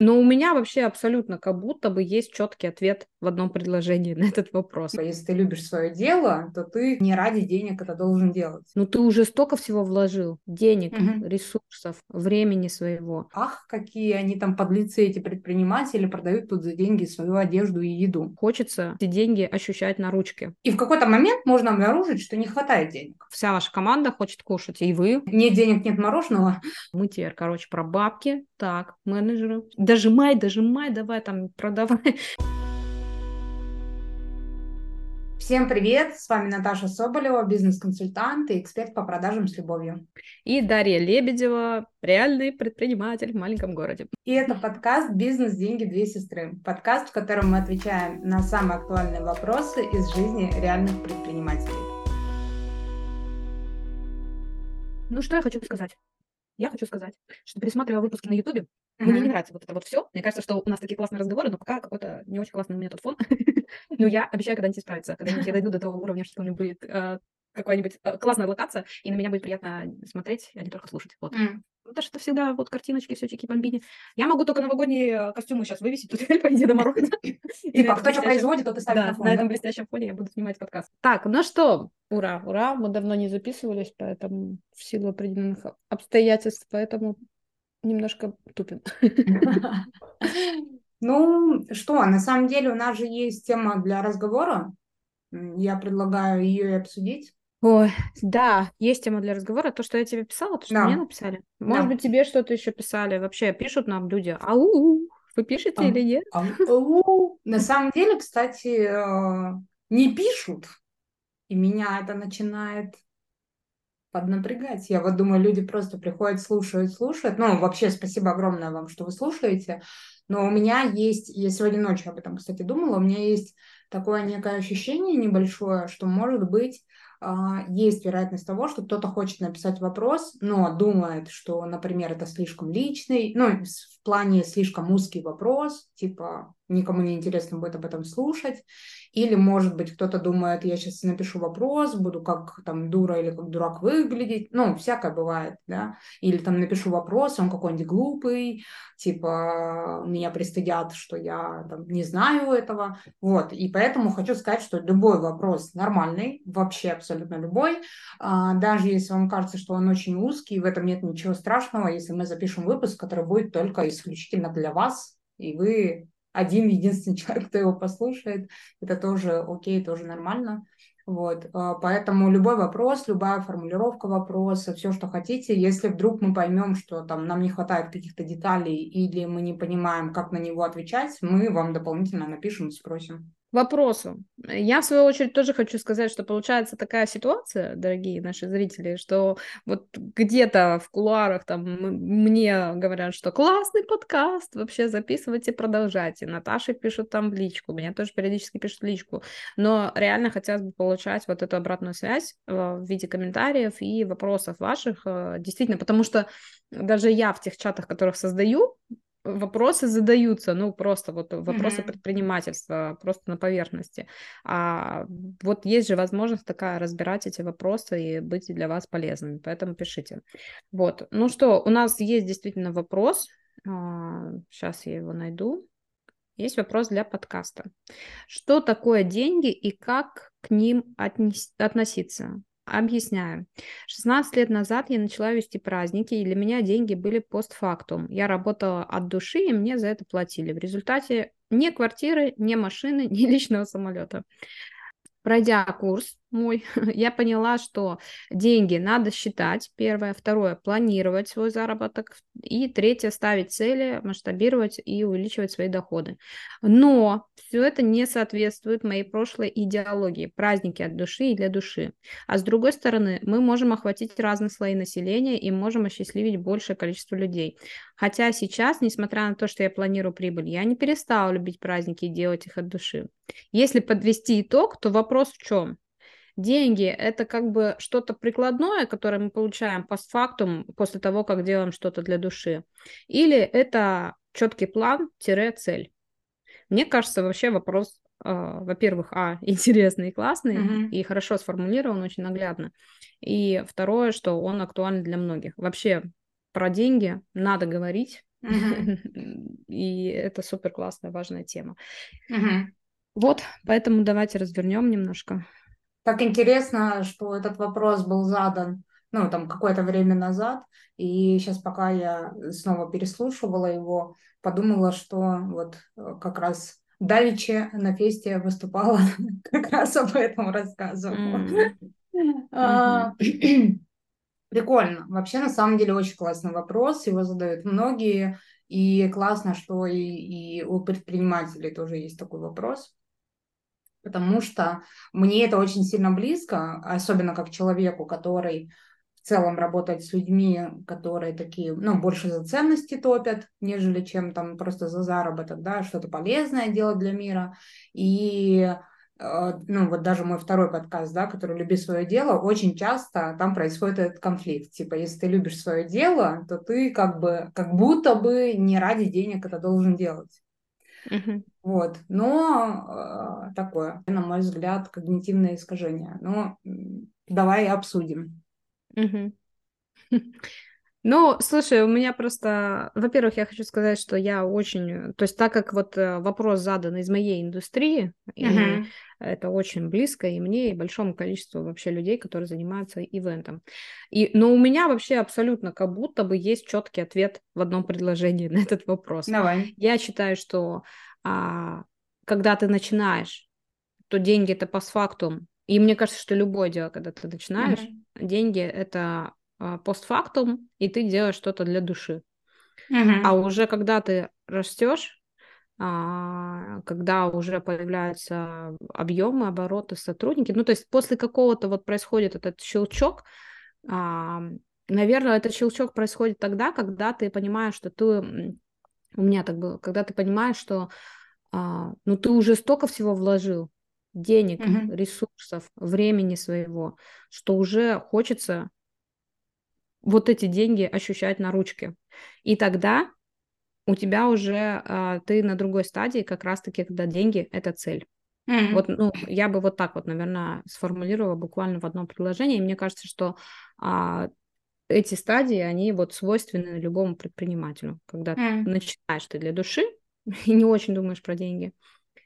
Но у меня вообще абсолютно как будто бы есть четкий ответ в одном предложении на этот вопрос. Если ты любишь свое дело, то ты не ради денег это должен делать. Ну ты уже столько всего вложил. Денег, угу. ресурсов, времени своего. Ах, какие они там подлецы, эти предприниматели, продают тут за деньги свою одежду и еду. Хочется эти деньги ощущать на ручке. И в какой-то момент можно обнаружить, что не хватает денег. Вся ваша команда хочет кушать, и вы. Нет денег, нет мороженого. Мы теперь, короче, про бабки. Так, менеджеры дожимай, дожимай, давай там продавай. Всем привет! С вами Наташа Соболева, бизнес-консультант и эксперт по продажам с любовью. И Дарья Лебедева, реальный предприниматель в маленьком городе. И это подкаст «Бизнес. Деньги. Две сестры». Подкаст, в котором мы отвечаем на самые актуальные вопросы из жизни реальных предпринимателей. Ну, что я хочу сказать? Я хочу сказать, что пересматривая выпуски на Ютубе, мне не нравится вот это вот все. Мне кажется, что у нас такие классные разговоры, но пока какой-то не очень классный у меня тот фон. Но я обещаю когда-нибудь исправиться, когда-нибудь я дойду до того уровня, что у меня будет э, какая-нибудь э, классная локация, и на меня будет приятно смотреть, а не только слушать. Вот. Mm. Потому что всегда вот картиночки, все чики бомбини. Я могу только новогодние костюмы сейчас вывесить тут по Деда Мороза. Типа, кто что производит, тот и ставит на фон. на этом блестящем фоне я буду снимать подкаст. Так, ну что, ура, ура, мы давно не записывались, поэтому в силу определенных обстоятельств, поэтому немножко тупим. Ну, что, на самом деле у нас же есть тема для разговора. Я предлагаю ее и обсудить. Ой, да, есть тема для разговора. То, что я тебе писала, то, что да. мне написали. Может да. быть, тебе что-то еще писали. Вообще пишут нам люди. Ау, вы пишете а, или нет? Ау. На самом деле, кстати, э, не пишут. И меня это начинает поднапрягать. Я вот думаю, люди просто приходят, слушают, слушают. Ну, вообще, спасибо огромное вам, что вы слушаете. Но у меня есть, я сегодня ночью об этом, кстати, думала, у меня есть такое некое ощущение небольшое, что, может быть, а, есть вероятность того, что кто-то хочет написать вопрос, но думает, что, например, это слишком личный, ну, плане слишком узкий вопрос, типа никому не интересно будет об этом слушать, или, может быть, кто-то думает, я сейчас напишу вопрос, буду как там дура или как дурак выглядеть. Ну, всякое бывает, да. Или там напишу вопрос, он какой-нибудь глупый, типа меня пристыдят, что я там не знаю этого. Вот. И поэтому хочу сказать, что любой вопрос нормальный, вообще абсолютно любой. А, даже если вам кажется, что он очень узкий, в этом нет ничего страшного, если мы запишем выпуск, который будет только исключительно для вас, и вы один единственный человек, кто его послушает, это тоже окей, тоже нормально. Вот, а, поэтому любой вопрос, любая формулировка вопроса, все, что хотите, если вдруг мы поймем, что там нам не хватает каких-то деталей или мы не понимаем, как на него отвечать, мы вам дополнительно напишем и спросим вопросу. Я, в свою очередь, тоже хочу сказать, что получается такая ситуация, дорогие наши зрители, что вот где-то в кулуарах там мне говорят, что классный подкаст, вообще записывайте, продолжайте. Наташе пишут там в личку, меня тоже периодически пишут в личку. Но реально хотелось бы получать вот эту обратную связь э, в виде комментариев и вопросов ваших, э, действительно, потому что даже я в тех чатах, которых создаю, вопросы задаются, ну, просто вот вопросы mm-hmm. предпринимательства, просто на поверхности. А вот есть же возможность такая разбирать эти вопросы и быть для вас полезными, поэтому пишите. Вот, ну что, у нас есть действительно вопрос, сейчас а, я его найду. Есть вопрос для подкаста. Что такое деньги и как к ним отнес- относиться? Объясняю. 16 лет назад я начала вести праздники, и для меня деньги были постфактум. Я работала от души, и мне за это платили. В результате ни квартиры, ни машины, ни личного самолета. Пройдя курс мой, я поняла, что деньги надо считать, первое, второе, планировать свой заработок, и третье, ставить цели, масштабировать и увеличивать свои доходы. Но все это не соответствует моей прошлой идеологии, праздники от души и для души. А с другой стороны, мы можем охватить разные слои населения и можем осчастливить большее количество людей. Хотя сейчас, несмотря на то, что я планирую прибыль, я не перестала любить праздники и делать их от души. Если подвести итог, то вопрос в чем? Деньги – это как бы что-то прикладное, которое мы получаем постфактум после того, как делаем что-то для души. Или это четкий план-цель. Мне кажется, вообще вопрос, э, во-первых, а, интересный и классный, mm-hmm. и хорошо сформулирован, очень наглядно. И второе, что он актуален для многих. Вообще про деньги надо говорить, И это супер классная, важная тема. Мгм. Вот, поэтому давайте развернем немножко. Так интересно, что этот вопрос был задан, ну, там, какое-то время назад, и сейчас, пока я снова переслушивала его, подумала, что вот э, как раз Давичи на фесте выступала, как раз об этом рассказывала. А. Прикольно. Вообще, на самом деле, очень классный вопрос. Его задают многие. И классно, что и, и у предпринимателей тоже есть такой вопрос. Потому что мне это очень сильно близко, особенно как человеку, который в целом работает с людьми, которые такие, ну, больше за ценности топят, нежели чем там просто за заработок, да, что-то полезное делать для мира. И э, ну вот даже мой второй подкаст, да, который «Люби свое дело», очень часто там происходит этот конфликт. Типа, если ты любишь свое дело, то ты как бы, как будто бы не ради денег это должен делать. Мгм. Вот, но э, такое, на мой взгляд, когнитивное искажение. Но давай обсудим. Мгм. Ну, слушай, у меня просто, во-первых, я хочу сказать, что я очень, то есть так как вот э, вопрос задан из моей индустрии, и Мгм. это очень близко и мне, и большому количеству вообще людей, которые занимаются ивентом. И, но у меня вообще абсолютно как будто бы есть четкий ответ в одном предложении на этот вопрос. Давай. Я считаю, что а, когда ты начинаешь, то деньги это постфактум. И мне кажется, что любое дело, когда ты начинаешь, Мгм. деньги это а, постфактум, и ты делаешь что-то для души. Мгм. А уже когда ты растешь, а, когда уже появляются объемы, обороты, сотрудники, ну то есть после какого-то вот происходит этот щелчок, а, наверное, этот щелчок происходит тогда, когда ты понимаешь, что ты, у меня так было, когда ты понимаешь, что а, ну ты уже столько всего вложил, денег, Мгм. ресурсов, времени своего, что уже хочется вот эти деньги ощущать на ручке. И тогда у тебя уже а, ты на другой стадии, как раз-таки, когда деньги это цель. Мгм. Вот, ну, я бы вот так вот, наверное, сформулировала буквально в одном предложении. И мне кажется, что а, эти стадии, они вот свойственны любому предпринимателю, когда Мгм. начинаешь ты для души и не очень думаешь про деньги.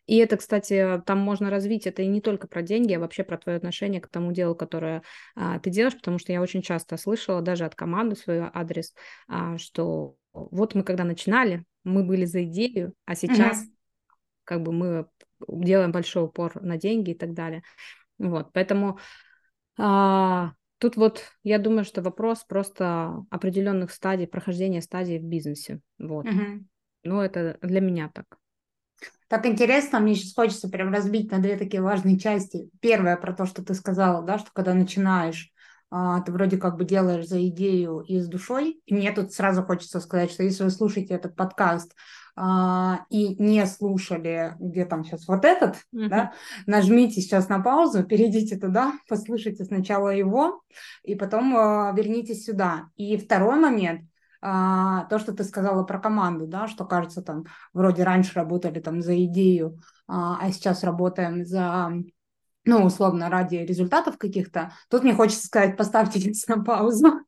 И это, кстати, там можно развить это и не только про деньги, а вообще про твое отношение к тому делу, которое а, ты делаешь, потому что я очень часто слышала даже от команды свой адрес, а, что вот мы когда начинали, мы были за идею, а сейчас Мгм. как бы мы делаем большой упор на деньги и так далее. Вот, поэтому а, тут вот я думаю, что вопрос просто определенных стадий, прохождения стадий в бизнесе. Вот. Мгм. Ну, это для меня так. Так интересно, мне сейчас хочется прям разбить на две такие важные части. Первое про то, что ты сказала, да, что когда начинаешь, ты вроде как бы делаешь за идею и с душой. И мне тут сразу хочется сказать, что если вы слушаете этот подкаст а, и не слушали, где там сейчас вот этот, Мгм. да, нажмите сейчас на паузу, перейдите туда, послушайте сначала его, и потом а, вернитесь сюда. И второй момент, а, то, что ты сказала про команду, да, что кажется там вроде раньше работали там за идею, а, а сейчас работаем за, ну, условно, ради результатов каких-то. Тут мне хочется сказать, поставьте на паузу,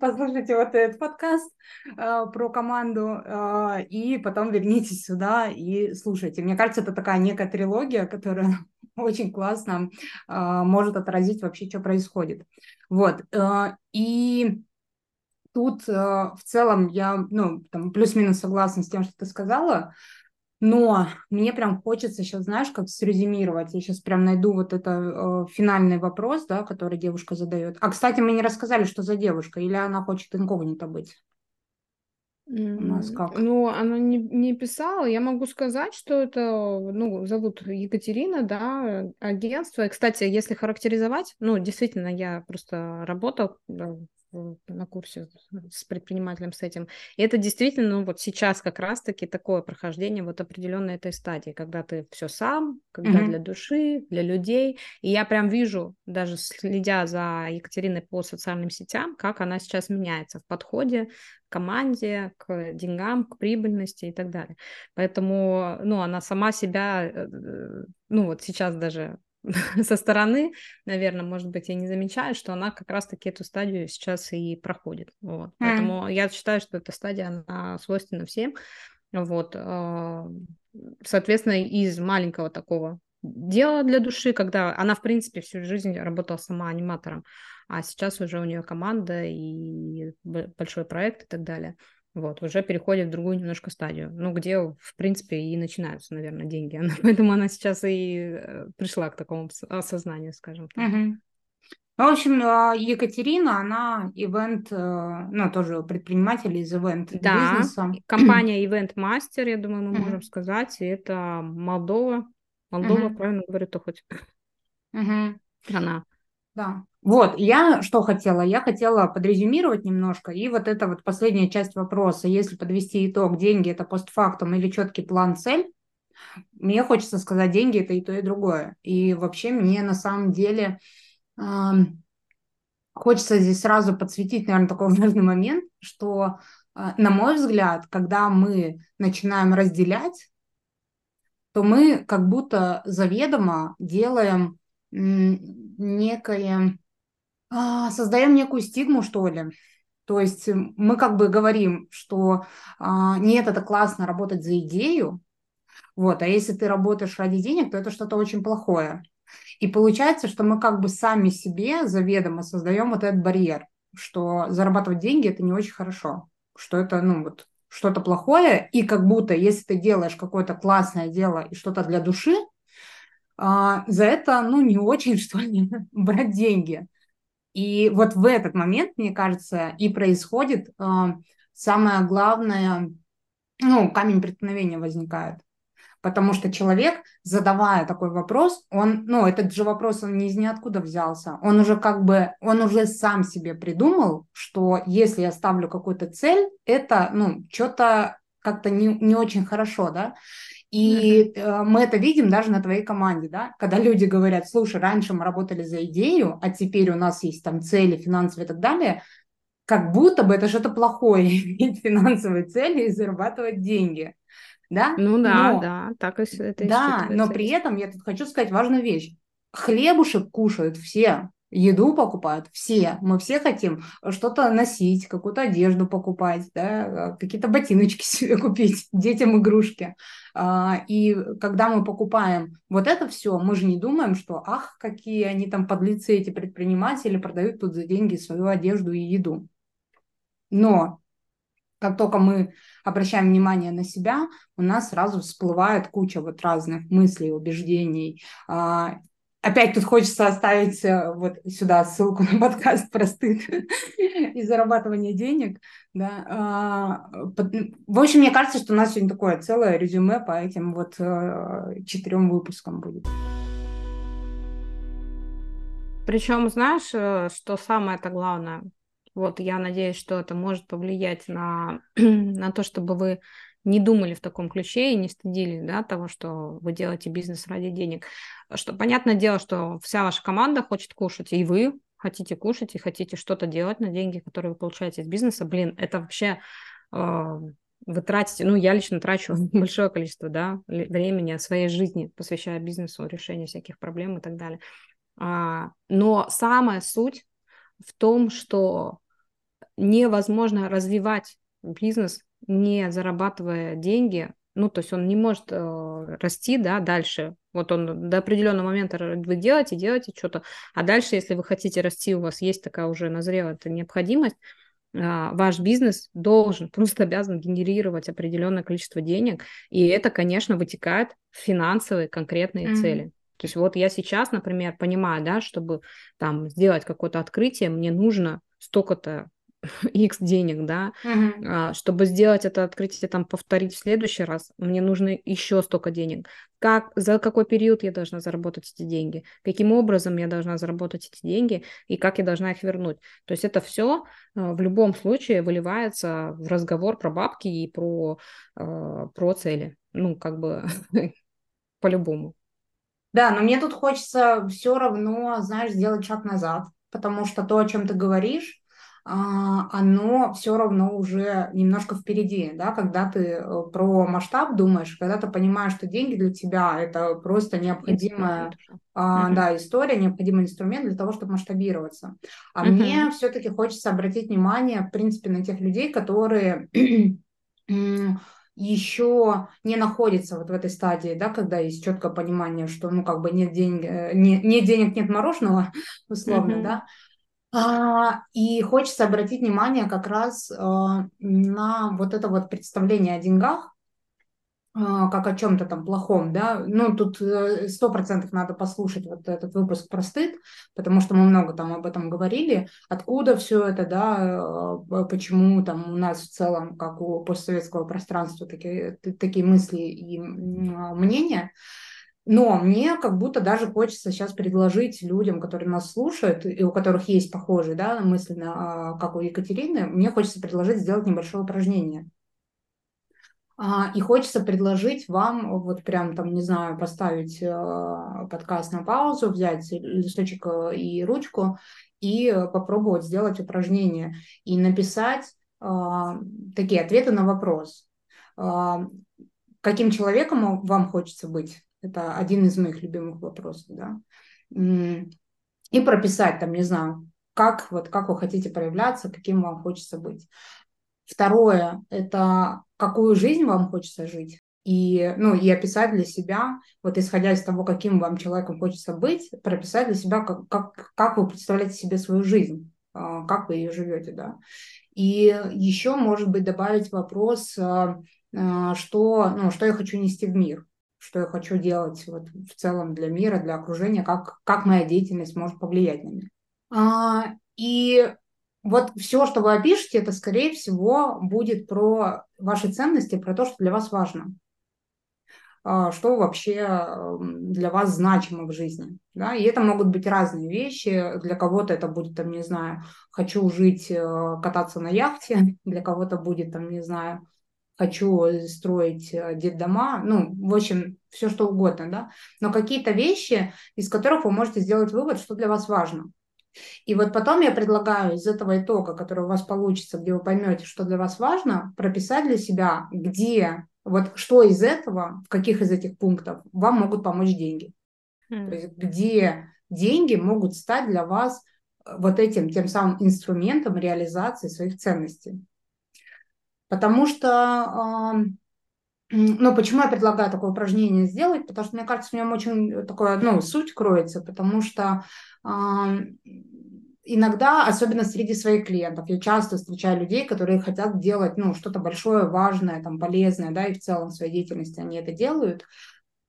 послушайте вот этот подкаст а, про команду, а, и потом вернитесь сюда и слушайте. Мне кажется, это такая некая трилогия, которая очень классно а, может отразить вообще, что происходит. Вот. а, И тут э, в целом я, ну, там, плюс-минус согласна с тем, что ты сказала, но мне прям хочется сейчас, знаешь, как срезюмировать. Я сейчас прям найду вот это э, финальный вопрос, да, который девушка задает. А, кстати, мы не рассказали, что за девушка, или она хочет инкогнито быть? У нас как? Ну, она не, не писала. Я могу сказать, что это, ну, зовут Екатерина, да, агентство. И, кстати, если характеризовать, ну, действительно, я просто работала на курсе с предпринимателем с этим. И это действительно, ну, вот сейчас как раз-таки такое прохождение вот определенной этой стадии, когда ты все сам, когда Мгм. для души, для людей. И я прям вижу, даже следя за Екатериной по социальным сетям, как она сейчас меняется в подходе к команде, к деньгам, к прибыльности и так далее. Поэтому, ну, она сама себя, э, ну, вот сейчас даже со стороны, наверное, может быть, и не замечает, что она как раз-таки эту стадию сейчас и проходит. Вот. Mm. Поэтому я считаю, что эта стадия, она свойственна всем. Вот. А, соответственно, из маленького такого дела для души, когда она, в принципе, всю жизнь работала сама аниматором, а сейчас уже у нее команда и большой проект и так далее. Вот, уже переходит в другую немножко стадию, ну, где, в принципе, и начинаются, наверное, деньги. Она, поэтому она сейчас и э, пришла к такому осознанию, скажем так. Угу. В общем, а, Екатерина, она ивент, э, ну, тоже предприниматель из ивент-бизнеса. Да, компания Event Master, я думаю, мы можем сказать, и это Молдова. Молдова, правильно говорю, то хоть страна. Да. Вот, я что хотела? Я хотела подрезюмировать немножко, и вот это вот последняя часть вопроса, если подвести итог, деньги – это постфактум или четкий план, цель, мне хочется сказать, деньги – это и то, и другое. И вообще мне на самом деле э, хочется здесь сразу подсветить, наверное, такой важный момент, что, э, на мой взгляд, когда мы начинаем разделять, то мы как будто заведомо делаем некое а, создаем некую стигму, что ли. То есть мы как бы говорим, что а, нет, это классно работать за идею, вот, а если ты работаешь ради денег, то это что-то очень плохое. И получается, что мы как бы сами себе заведомо создаем вот этот барьер, что зарабатывать деньги это не очень хорошо, что это, ну вот, что-то плохое, и как будто если ты делаешь какое-то классное дело и что-то для души, а, за это, ну, не очень, что ли, брать деньги. И вот в этот момент, мне кажется, и происходит э, самое главное, ну, камень преткновения возникает. Потому что человек, задавая такой вопрос, он, ну, этот же вопрос, он не из ниоткуда взялся. Он уже как бы, он уже сам себе придумал, что если я ставлю какую-то цель, это, ну, что-то как-то не, не очень хорошо, да. И uh-huh. мы это видим даже на твоей команде, да, когда люди говорят, слушай, раньше мы работали за идею, а теперь у нас есть там цели финансовые и так далее, как будто бы это что-то плохое, иметь финансовые цели и зарабатывать деньги. Да? Ну да, но, да, так и это Да, но при этом я тут хочу сказать важную вещь. Хлебушек кушают все, еду покупают все. Мы все хотим что-то носить, какую-то одежду покупать, да, какие-то ботиночки себе купить, детям игрушки. А, и когда мы покупаем вот это все, мы же не думаем, что ах, какие они там подлецы, эти предприниматели, продают тут за деньги свою одежду и еду. Но как только мы обращаем внимание на себя, у нас сразу всплывает куча вот разных мыслей, убеждений, а, Опять тут хочется оставить э, вот сюда ссылку на подкаст про стыд и зарабатывание денег. Да. А, в общем, мне кажется, что у нас сегодня такое целое резюме по этим вот э, четырем выпускам будет. Причем, знаешь, э, что самое-то главное? Вот я надеюсь, что это может повлиять на, на то, чтобы вы не думали в таком ключе и не стыдились да, того, что вы делаете бизнес ради денег. Что, понятное дело, что вся ваша команда хочет кушать, и вы хотите кушать, и хотите что-то делать на деньги, которые вы получаете из бизнеса. Блин, это вообще э, вы тратите, ну, я лично трачу большое количество, да, времени своей жизни, посвящая бизнесу, решению всяких проблем и так далее. А, но самая суть в том, что невозможно развивать бизнес не зарабатывая деньги, ну, то есть он не может э, расти, да, дальше. Вот он до определенного момента вы делаете, делаете что-то, а дальше, если вы хотите расти, у вас есть такая уже назрелая необходимость, э, ваш бизнес должен, просто обязан генерировать определенное количество денег, и это, конечно, вытекает в финансовые конкретные mm-hmm. цели. То есть вот я сейчас, например, понимаю, да, чтобы там сделать какое-то открытие, мне нужно столько-то X денег, да, uh-huh. чтобы сделать это открытие, там, повторить в следующий раз, мне нужно еще столько денег. Как, за какой период я должна заработать эти деньги? Каким образом я должна заработать эти деньги? И как я должна их вернуть? То есть это все а, в любом случае выливается в разговор про бабки и про, а, про цели. Ну, как бы по-любому. Да, но мне тут хочется все равно, знаешь, сделать шаг назад, потому что то, о чем ты говоришь, а, оно все равно уже немножко впереди, да, когда ты э, про масштаб думаешь, когда ты понимаешь, что деньги для тебя это просто необходимая а, угу. да, история, необходимый инструмент для того, чтобы масштабироваться. А угу. мне все-таки хочется обратить внимание, в принципе, на тех людей, которые еще не находится вот в этой стадии, да, когда есть четкое понимание, что, ну, как бы нет денег, э, не, нет денег, нет мороженого, условно, mm-hmm. да, а, и хочется обратить внимание как раз а, на вот это вот представление о деньгах, а, как о чем-то там плохом, да, ну, тут э, сто процентов надо послушать вот этот выпуск про стыд, потому что мы много там об этом говорили, откуда все это, да, почему там у нас в целом, как у постсоветского пространства, такие, такие мысли и мнения, но мне как будто даже хочется сейчас предложить людям, которые нас слушают, и у которых есть похожие да, мысли, на, как у Екатерины, мне хочется предложить сделать небольшое упражнение. А, и хочется предложить вам, вот прям там, не знаю, поставить э, подкаст на паузу, взять листочек и ручку и попробовать сделать упражнение и написать а, такие ответы на вопрос. А, каким человеком вам хочется быть? Это один из моих любимых вопросов, да. И прописать там, не знаю, как, вот, как вы хотите проявляться, каким вам хочется быть. Второе – это какую жизнь вам хочется жить. И, ну, и описать для себя, вот исходя из того, каким вам человеком хочется быть, прописать для себя, как, как, как вы представляете себе свою жизнь, а, как вы ее живете, да. И еще, может быть, добавить вопрос, а, а, что, ну, что я хочу нести в мир что я хочу делать вот в целом для мира, для окружения, как, как моя деятельность может повлиять на меня. А, и вот все, что вы опишете, это, скорее всего, будет про ваши ценности, про то, что для вас важно. А, что вообще для вас значимо в жизни. Да? И это могут быть разные вещи. Для кого-то это будет, там, не знаю, хочу жить, э, кататься на яхте, для кого-то будет, там, не знаю, хочу строить э, детдома, ну, в общем, все что угодно, да, но какие-то вещи, из которых вы можете сделать вывод, что для вас важно. И вот потом я предлагаю из этого итога, который у вас получится, где вы поймете, что для вас важно, прописать для себя, где, вот что из этого, в каких из этих пунктов вам могут помочь деньги. Mm. То есть где деньги могут стать для вас э, вот этим тем самым инструментом реализации своих ценностей. Потому что, ну, почему я предлагаю такое упражнение сделать? Потому что, мне кажется, в нем очень такое, ну, суть кроется, потому что иногда, особенно среди своих клиентов, я часто встречаю людей, которые хотят делать, ну, что-то большое, важное, там, полезное, да, и в целом в своей деятельности они это делают.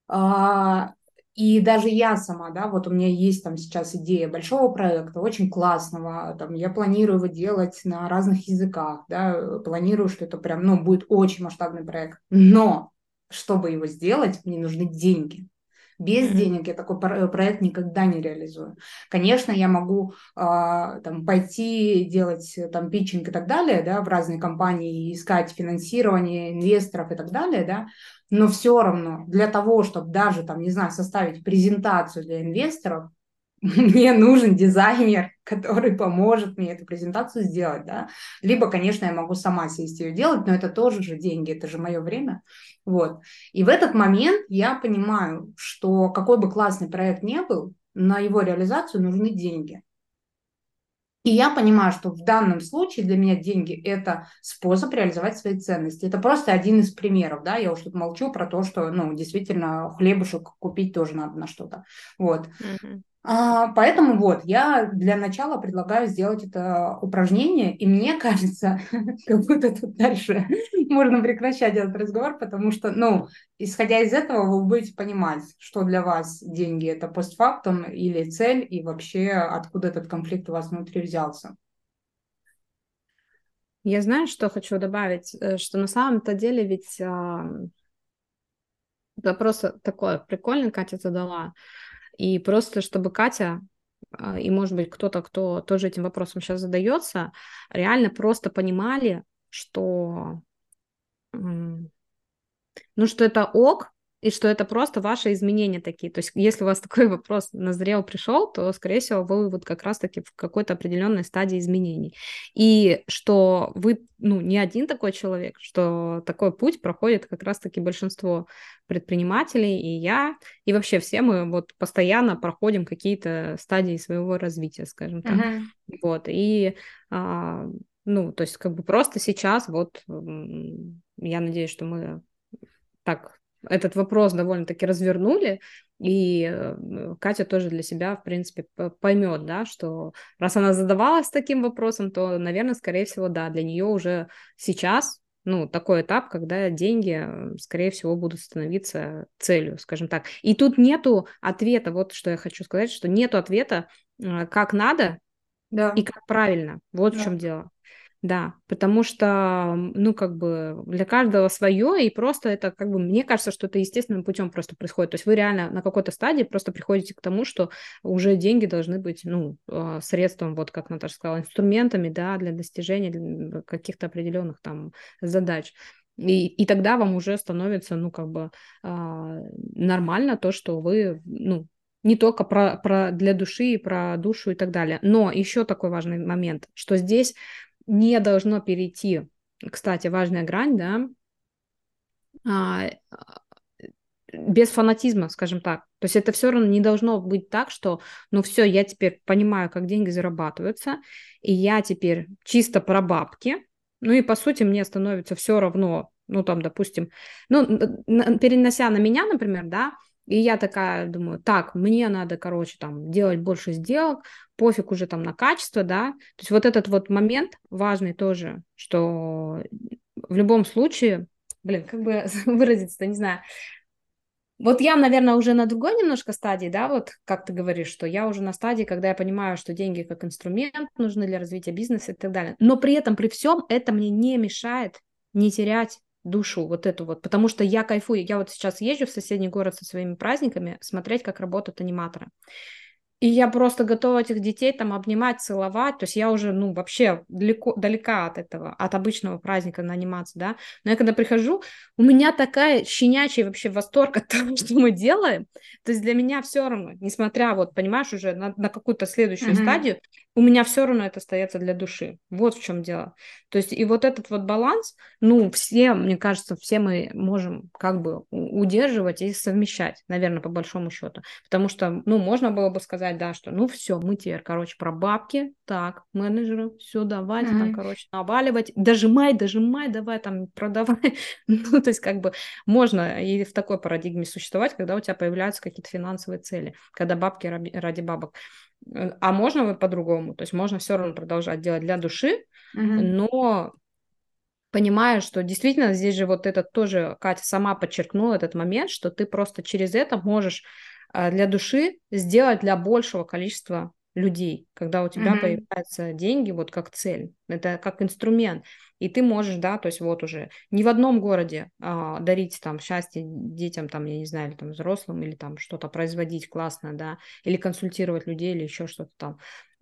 А, и даже я сама, да, вот у меня есть там сейчас идея большого проекта, очень классного, там, я планирую его делать на разных языках, да, планирую, что это прям, ну, будет очень масштабный проект. Но, чтобы его сделать, мне нужны деньги. Без mm-hmm. денег я такой проект никогда не реализую. Конечно, я могу э, там, пойти делать там питчинг и так далее, да, в разные компании, искать финансирование инвесторов и так далее, да, но все равно для того, чтобы даже там, не знаю, составить презентацию для инвесторов, мне нужен дизайнер, который поможет мне эту презентацию сделать, да. Либо, конечно, я могу сама сесть ее делать, но это тоже же деньги, это же мое время. Вот. И в этот момент я понимаю, что какой бы классный проект ни был, на его реализацию нужны деньги. И я понимаю, что в данном случае для меня деньги – это способ реализовать свои ценности. Это просто один из примеров, да, я уж тут молчу про то, что, ну, действительно, хлебушек купить тоже надо на что-то. Вот. Mm-hmm. А, поэтому вот, я для начала предлагаю сделать это упражнение, и мне кажется, как будто тут дальше можно прекращать этот разговор, потому что, ну, исходя из этого, вы будете понимать, что для вас деньги – это постфактум или цель, и вообще откуда этот конфликт у вас внутри взялся. Я знаю, что хочу добавить, э, что на самом-то деле ведь вопрос такой прикольный Катя задала – и просто чтобы Катя а, и, может быть, кто-то, кто тоже этим вопросом сейчас задается, реально просто понимали, что, ну, что это ок, и что это просто ваши изменения такие. То есть, если у вас такой вопрос назрел, пришел, то, скорее всего, вы вот как раз-таки в какой-то определенной стадии изменений. И что вы, ну, не один такой человек, что такой путь проходит как раз-таки большинство предпринимателей, и я, и вообще все мы вот постоянно проходим какие-то стадии своего развития, скажем так. Uh-huh. Вот, и а, ну, то есть как бы просто сейчас вот я надеюсь, что мы так этот вопрос довольно-таки развернули, и э, Катя тоже для себя, в принципе, поймет, да, что раз она задавалась таким вопросом, то, наверное, скорее всего, да, для нее уже сейчас, ну, такой этап, когда деньги, скорее всего, будут становиться целью, скажем так. И тут нету ответа, вот что я хочу сказать, что нету ответа, э, как надо да. и как правильно. Вот да. в чем дело. Да, потому что, ну, как бы для каждого свое, и просто это, как бы, мне кажется, что это естественным путем просто происходит. То есть вы реально на какой-то стадии просто приходите к тому, что уже деньги должны быть, ну, а, средством, вот как Наташа сказала, инструментами, да, для достижения каких-то определенных там задач. И, и тогда вам уже становится, ну, как бы а, нормально то, что вы, ну, не только про, про для души и про душу и так далее. Но еще такой важный момент, что здесь не должно перейти, кстати, важная грань, да, а, без фанатизма, скажем так. То есть это все равно не должно быть так, что, ну все, я теперь понимаю, как деньги зарабатываются, и я теперь чисто про бабки, ну и по сути мне становится все равно, ну там, допустим, ну перенося на меня, например, да, и я такая думаю, так, мне надо, короче, там, делать больше сделок, пофиг уже там на качество, да. То есть вот этот вот момент важный тоже, что в любом случае, блин, как бы выразиться-то, не знаю, вот я, наверное, уже на другой немножко стадии, да, вот как ты говоришь, что я уже на стадии, когда я понимаю, что деньги как инструмент нужны для развития бизнеса и так далее. Но при этом, при всем, это мне не мешает не терять душу вот эту вот, потому что я кайфую. Я вот сейчас езжу в соседний город со своими праздниками смотреть, как работают аниматоры. И я просто готова этих детей там обнимать, целовать. То есть я уже, ну, вообще далеко, далека от этого, от обычного праздника на анимации, да. Но я когда прихожу, у меня такая щенячий вообще восторг от того, что мы делаем. То есть для меня все равно, несмотря, вот, понимаешь, уже на, на какую-то следующую mm-hmm. стадию, у меня все равно это остается для души. Вот в чем дело. То есть и вот этот вот баланс, ну, все, мне кажется, все мы можем как бы удерживать и совмещать, наверное, по большому счету. Потому что, ну, можно было бы сказать, да, что ну все, мы теперь, короче, про бабки, так, менеджеры, все, давайте mm-hmm. там, короче, наваливать, дожимай, дожимай, давай там, продавай. ну, то есть как бы можно и в такой парадигме существовать, когда у тебя появляются какие-то финансовые цели, когда бабки ради бабок. А можно вот по-другому, то есть можно все равно продолжать делать для души, mm-hmm. но понимая, что действительно здесь же вот это тоже Катя сама подчеркнула этот момент, что ты просто через это можешь а, для души сделать для большего количества людей, когда у тебя mm-hmm. появляются деньги вот как цель, это как инструмент, и ты можешь, да, то есть вот уже не в одном городе а, дарить там счастье детям, там, я не знаю, или там взрослым, или там что-то производить классное, да, или консультировать людей, или еще что-то там,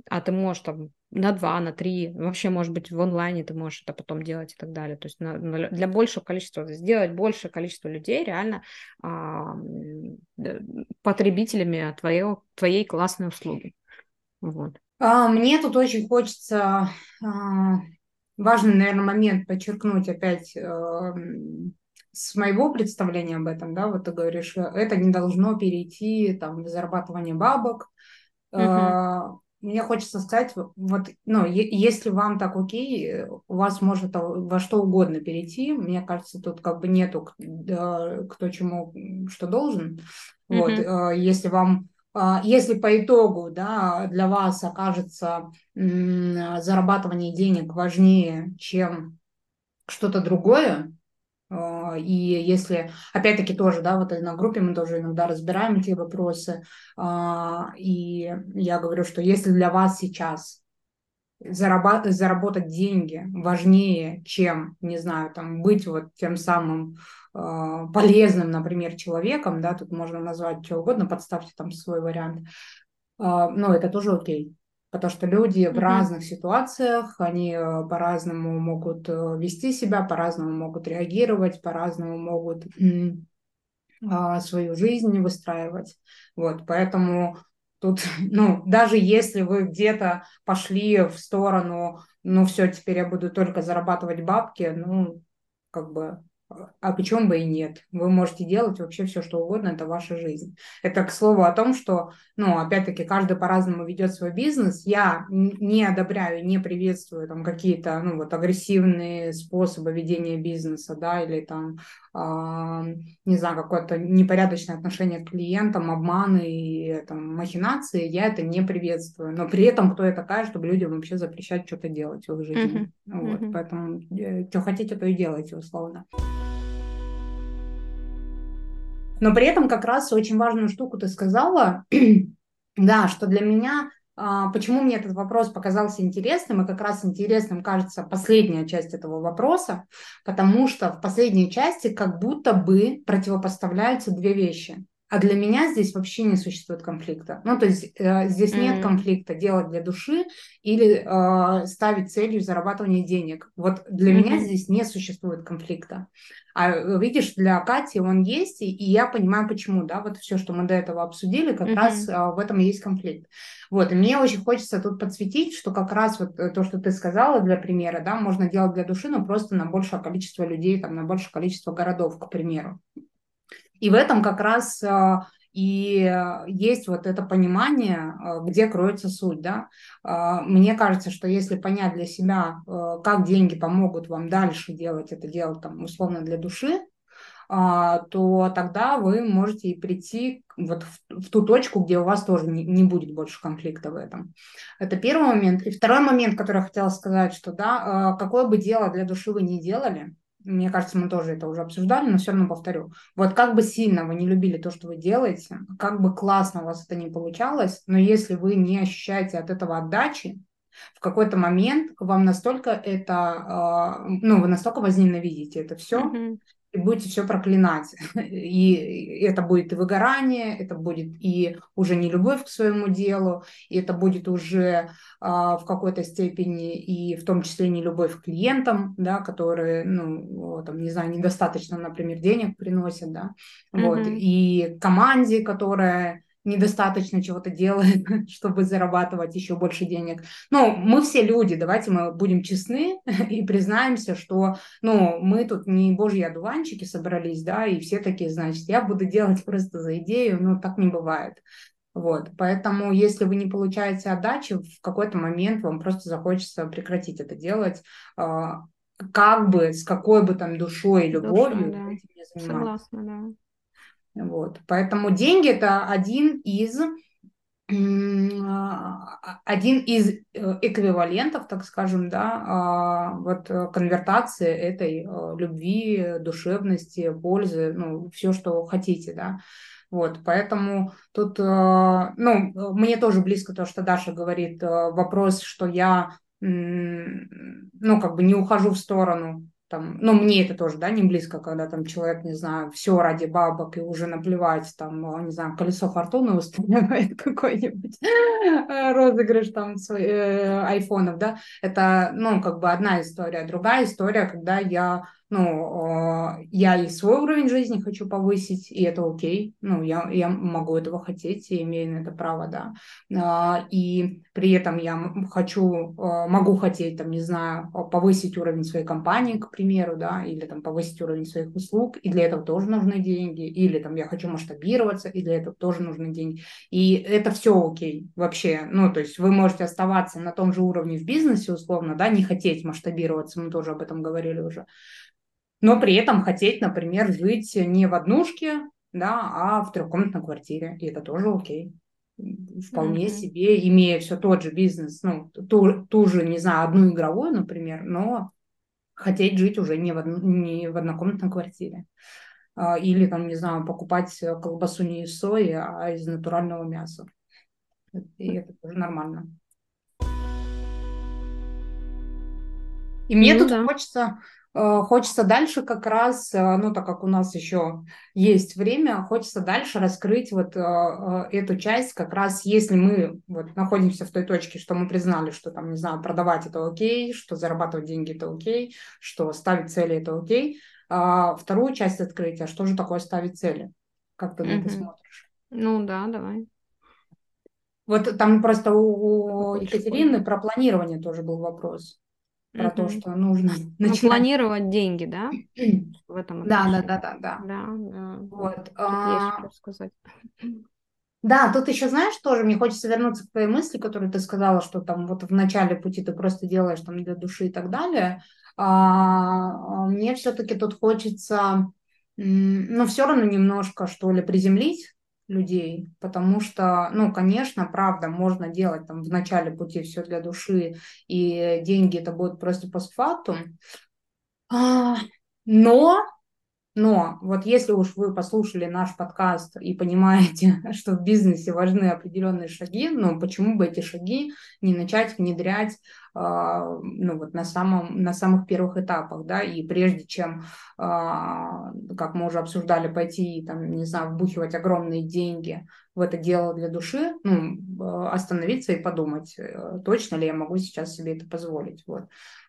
а ты можешь там на два, на три, вообще, может быть, в онлайне ты можешь это потом делать и так далее. То есть на, на, для большего количества, сделать большее количество людей реально а, потребителями твоего, твоей классной услуги. Вот. А, мне тут очень хочется а, важный, наверное, момент подчеркнуть опять а, с моего представления об этом, да, вот ты говоришь, это не должно перейти там в зарабатывание бабок. Uh-huh. Мне хочется сказать, вот, ну, если вам так окей, у вас может во что угодно перейти. Мне кажется, тут как бы нету кто чему что должен. Uh-huh. Вот, если вам если по итогу да, для вас окажется зарабатывание денег важнее, чем что-то другое, а, и если, опять-таки тоже, да, вот на группе мы тоже иногда разбираем эти вопросы, а, и я говорю, что если для вас сейчас зарабатывать, заработать деньги важнее, чем, не знаю, там, быть вот тем самым э, полезным, например, человеком, да, тут можно назвать что угодно, подставьте там свой вариант, э, ну, это тоже окей. Потому что люди mm-hmm. в разных ситуациях, они э, по-разному могут э, вести себя, по-разному могут реагировать, по-разному могут а, свою жизнь выстраивать. Вот, поэтому тут, ну, даже если вы где-то пошли в сторону, ну, все, теперь я буду только зарабатывать бабки, ну, как бы а почему бы и нет? Вы можете делать вообще все, что угодно, это ваша жизнь. Это к слову о том, что, ну, опять-таки, каждый по-разному ведет свой бизнес. Я не одобряю, не приветствую там какие-то, ну, вот агрессивные способы ведения бизнеса, да, или там, не знаю, какое-то непорядочное отношение к клиентам, обманы и там махинации. Я это не приветствую. Но при этом кто я такая, чтобы людям вообще запрещать что-то делать в их жизни? Вот, uh-huh. поэтому э, что хотите, то и делайте, условно. Но при этом как раз очень важную штуку ты сказала, да, что для меня, а, почему мне этот вопрос показался интересным, и как раз интересным кажется последняя часть этого вопроса, потому что в последней части как будто бы противопоставляются две вещи. А для меня здесь вообще не существует конфликта. Ну, то есть э, здесь mm-hmm. нет конфликта делать для души или э, ставить целью зарабатывания денег. Вот для mm-hmm. меня здесь не существует конфликта. А э, видишь, для Кати он есть, и, и я понимаю, почему, да, вот все, что мы до этого обсудили, как mm-hmm. раз э, в этом и есть конфликт. Вот, и мне очень хочется тут подсветить, что как раз вот э, то, что ты сказала для примера, да, можно делать для души, но просто на большее количество людей, там, на большее количество городов, к примеру. И в этом как раз а, и есть вот это понимание, а, где кроется суть, да. А, мне кажется, что если понять для себя, как деньги помогут вам дальше делать это дело, там, условно, для души, то тогда вы можете и прийти вот в, в ту точку, где у вас тоже не, не будет больше конфликта в этом. Это первый момент. И второй момент, который я хотела сказать, что да, какое бы дело для души вы не делали, мне кажется, мы тоже это уже обсуждали, но все равно повторю. Вот как бы сильно вы не любили то, что вы делаете, как бы классно у вас это не получалось, но если вы не ощущаете от этого отдачи, в какой-то момент вам настолько это, э, ну, вы настолько возненавидите это все, mm-hmm и будете все проклинать. И это будет и выгорание, это будет и уже не любовь к своему делу, и это будет уже а, в какой-то степени и в том числе не любовь к клиентам, да, которые, ну, там, не знаю, недостаточно, например, денег приносят, да, mm-hmm. вот, и команде, которая недостаточно чего-то делает, чтобы зарабатывать еще больше денег. Ну, мы все люди, давайте мы будем честны и признаемся, что, ну, мы тут не божьи одуванчики собрались, да, и все такие, значит, я буду делать просто за идею, но так не бывает. Вот, поэтому если вы не получаете отдачи, в какой-то момент вам просто захочется прекратить это делать, а, как бы, с какой бы там душой и любовью Душа, да. этим не заниматься. Согласна, да. Вот. Поэтому деньги это один из один из э, эквивалентов, так скажем, да, а, вот э, конвертации этой э, любви, душевности, пользы, ну, все, что хотите, да. Вот, поэтому тут, ну, мне тоже близко то, что Даша говорит, вопрос, что я, ну, как бы не ухожу в сторону там, ну, мне это тоже, да, не близко, когда там человек, не знаю, все ради бабок и уже наплевать, там, не знаю, колесо фортуны устраивает какой-нибудь э, розыгрыш там э, айфонов, да, это, ну, как бы одна история. Другая история, когда я ну, я и свой уровень жизни хочу повысить, и это окей, ну, я, я могу этого хотеть и имею на это право, да, а, и при этом я хочу, а, могу хотеть, там, не знаю, повысить уровень своей компании, к примеру, да, или там повысить уровень своих услуг, и для этого тоже нужны деньги, или там я хочу масштабироваться, и для этого тоже нужны деньги, и это все окей вообще, ну, то есть вы можете оставаться на том же уровне в бизнесе, условно, да, не хотеть масштабироваться, мы тоже об этом говорили уже, но при этом хотеть, например, жить не в однушке, да, а в трехкомнатной квартире. И это тоже окей. Вполне mm-hmm. себе, имея все тот же бизнес, ну, ту, ту же, не знаю, одну игровую, например, но хотеть жить уже не в, одну, не в однокомнатной квартире. А, или, там, не знаю, покупать колбасу не из сои, а из натурального мяса. И это тоже нормально. И мне ну, тут да. хочется хочется дальше как раз, э, ну, так как у нас еще есть время, хочется дальше раскрыть вот э, эту часть, как раз если мы вот находимся в той точке, что мы признали, что там, не знаю, продавать это окей, что зарабатывать деньги это окей, что ставить цели это окей, а вторую часть открытия, что же такое ставить цели? Как ты на это смотришь? Ну да, давай. Вот там просто у Екатерины про планирование тоже был вопрос. Про то, что нужно ну, начинать... планировать деньги, да? В этом да, да, да, да, да. Да, да. Вот. А... есть сказать. Да, тут еще, знаешь, тоже мне хочется вернуться к твоей мысли, которую ты сказала, что там вот в начале пути ты просто делаешь там для души и так далее. А, мне все-таки тут хочется, ну, все равно немножко, что ли, приземлить людей, потому что, ну, конечно, правда, можно делать там в начале пути все для души, и деньги это будут просто постфактум, а, но но вот если уж вы послушали наш подкаст и понимаете, что в бизнесе важны определенные шаги, ну почему бы эти шаги не начать внедрять а, ну, вот на, самом, на самых первых этапах, да, и прежде чем, а, как мы уже обсуждали, пойти, там, не знаю, вбухивать огромные деньги в это дело для души, ну, а, остановиться и подумать, э, точно ли я могу сейчас себе это позволить, вот.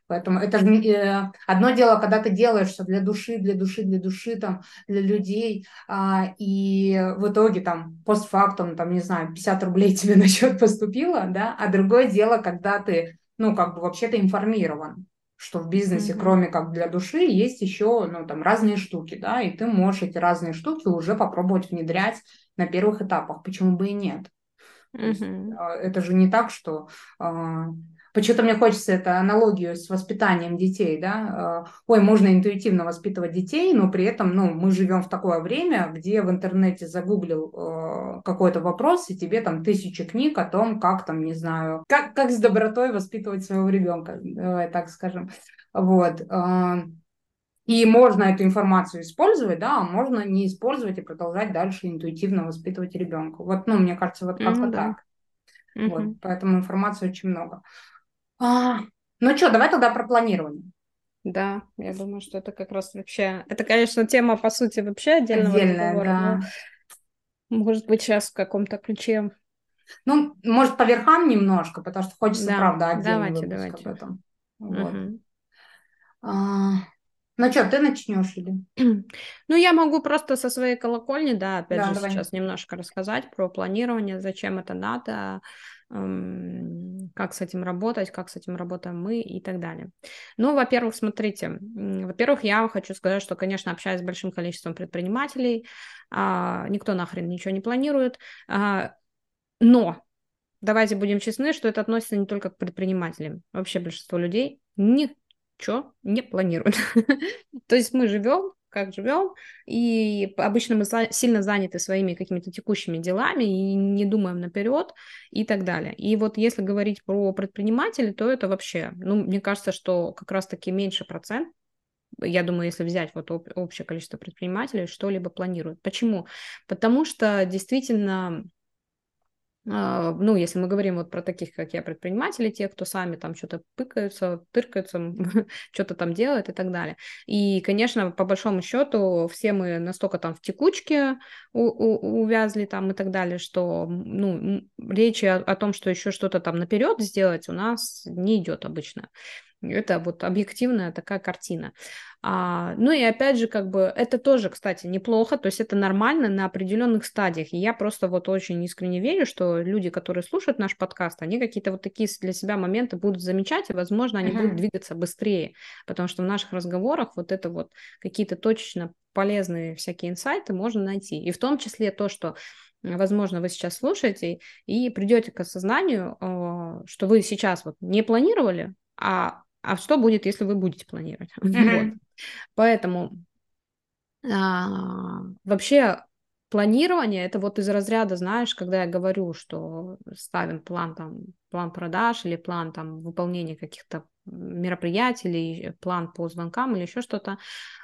Поэтому это же э, одно дело, когда ты делаешь все для души, для души, для души, там, для людей, а, и в итоге там постфактум, там, не знаю, 50 рублей тебе на счет поступило, да, а другое дело, когда ты, ну, как бы вообще-то информирован, что в бизнесе, mm-hmm. кроме как для души, есть еще, ну, там, разные штуки, да, и ты можешь эти разные штуки уже попробовать внедрять на первых этапах, почему бы и нет. Mm-hmm. Это же не так, что а, Почему-то мне хочется эту аналогию с воспитанием детей, да. Э, ой, можно интуитивно воспитывать детей, но при этом, ну, мы живем в такое время, где в интернете загуглил э, какой-то вопрос, и тебе там тысячи книг о том, как там, не знаю, как, как с добротой воспитывать своего ребенка, давай так скажем. Вот. Э, и можно эту информацию использовать, да, а можно не использовать и продолжать дальше интуитивно воспитывать ребенка. Вот, ну, мне кажется, вот как-то mm-hmm. так. Mm-hmm. Вот, поэтому информации очень много. А, ну что, давай тогда про планирование. Да, я думаю, что это как раз вообще... Это, конечно, тема, по сути, вообще отдельного Отдельная, разговора, да. но, может быть, сейчас в каком-то ключе. Ну, может, по верхам немножко, потому что хочется, да, правда, отдельный давайте, выпуск давайте. об этом. Вот. Угу. А, ну что, ты начнешь или? Ну, я могу просто со своей колокольни, да, опять да, же, давай. сейчас немножко рассказать про планирование, зачем это надо, как с этим работать, как с этим работаем мы и так далее. Ну, во-первых, смотрите, во-первых, я хочу сказать, что, конечно, общаюсь с большим количеством предпринимателей, а, никто нахрен ничего не планирует, а, но давайте будем честны, что это относится не только к предпринимателям. Вообще большинство людей ничего не планируют. То есть мы живем как живем, и обычно мы сильно заняты своими какими-то текущими делами и не думаем наперед и так далее. И вот если говорить про предпринимателей, то это вообще, ну, мне кажется, что как раз-таки меньше процент я думаю, если взять вот общее количество предпринимателей, что-либо планируют. Почему? Потому что действительно ну, если мы говорим вот про таких, как я, предпринимателей, те, кто сами там что-то пыкаются, тыркаются, что-то там делают и так далее. И, конечно, по большому счету, все мы настолько там в текучке увязли там и так далее, что, ну, речи о, о том, что еще что-то там наперед сделать у нас не идет обычно. Это вот объективная такая картина. А, ну и опять же, как бы это тоже, кстати, неплохо, то есть это нормально на определенных стадиях. И я просто вот очень искренне верю, что люди, которые слушают наш подкаст, они какие-то вот такие для себя моменты будут замечать, и, возможно, они uh-huh. будут двигаться быстрее, потому что в наших разговорах вот это вот какие-то точечно полезные всякие инсайты можно найти. И в том числе то, что возможно, вы сейчас слушаете и придете к осознанию, а, что вы сейчас вот не планировали, а а что будет, если вы будете планировать? Mm-hmm. Вот. Поэтому а, вообще планирование это вот из разряда, знаешь, когда я говорю, что ставим план там, план продаж или план там выполнения каких-то мероприятий или план по звонкам или еще что-то.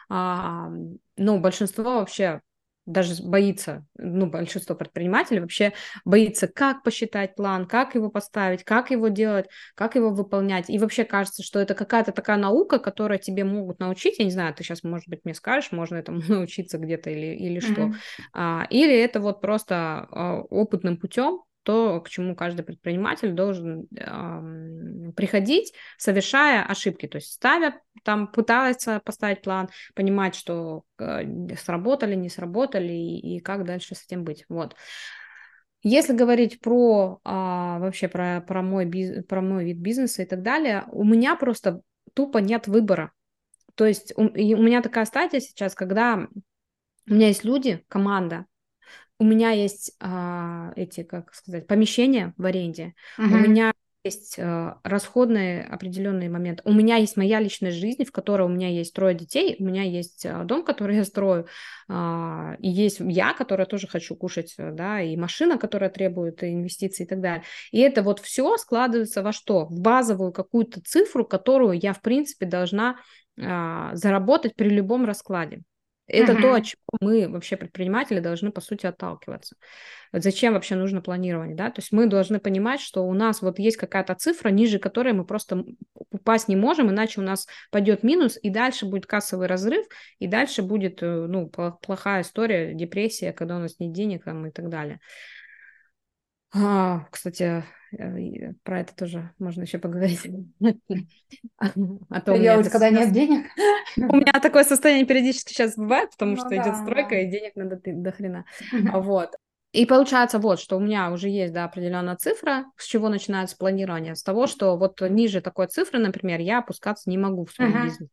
А, ну, большинство вообще даже боится, ну, большинство предпринимателей вообще боится, как посчитать план, как его поставить, как его делать, как его выполнять. И вообще кажется, что это какая-то такая наука, которая тебе могут научить. Я не знаю, ты сейчас, может быть, мне скажешь, можно этому научиться где-то или, или что. Mm-hmm. А, или это вот просто а, опытным путем то, к чему каждый предприниматель должен э, приходить, совершая ошибки, то есть ставя там пытается поставить план, понимать, что э, сработали, не сработали и, и как дальше с этим быть. Вот. Если говорить про а, вообще про, про, мой биз, про мой вид бизнеса и так далее, у меня просто тупо нет выбора. То есть у, у меня такая стадия сейчас, когда у меня есть люди, команда, у меня есть а, эти, как сказать, помещения в аренде, uh-huh. у меня есть э, расходные определенные моменты. У меня есть моя личная жизнь, в которой у меня есть трое детей, у меня есть э, дом, который я строю, э, и есть я, которая тоже хочу кушать, э, да, и машина, которая требует инвестиций и так далее. И это вот все складывается во что? В базовую какую-то цифру, которую я, в принципе, должна э, заработать при любом раскладе. Это uh-huh. то, от чего мы вообще предприниматели должны по сути отталкиваться. Вот зачем вообще нужно планирование, да? То есть мы должны понимать, что у нас вот есть какая-то цифра, ниже которой мы просто упасть не можем, иначе у нас пойдет минус, и дальше будет кассовый разрыв, и дальше будет, э, ну, плохая история, депрессия, когда у нас нет денег там, и так далее. А, кстати, про это тоже можно еще поговорить. А то делать, когда нет денег? У меня такое состояние периодически сейчас бывает, потому ну, что идет стройка, и денег надо до хрена. Вот. И получается вот, что у меня уже есть, да, определенная цифра, с чего начинается планирование, с того, что вот ниже такой цифры, например, я опускаться не могу в своем uh-huh. бизнесе.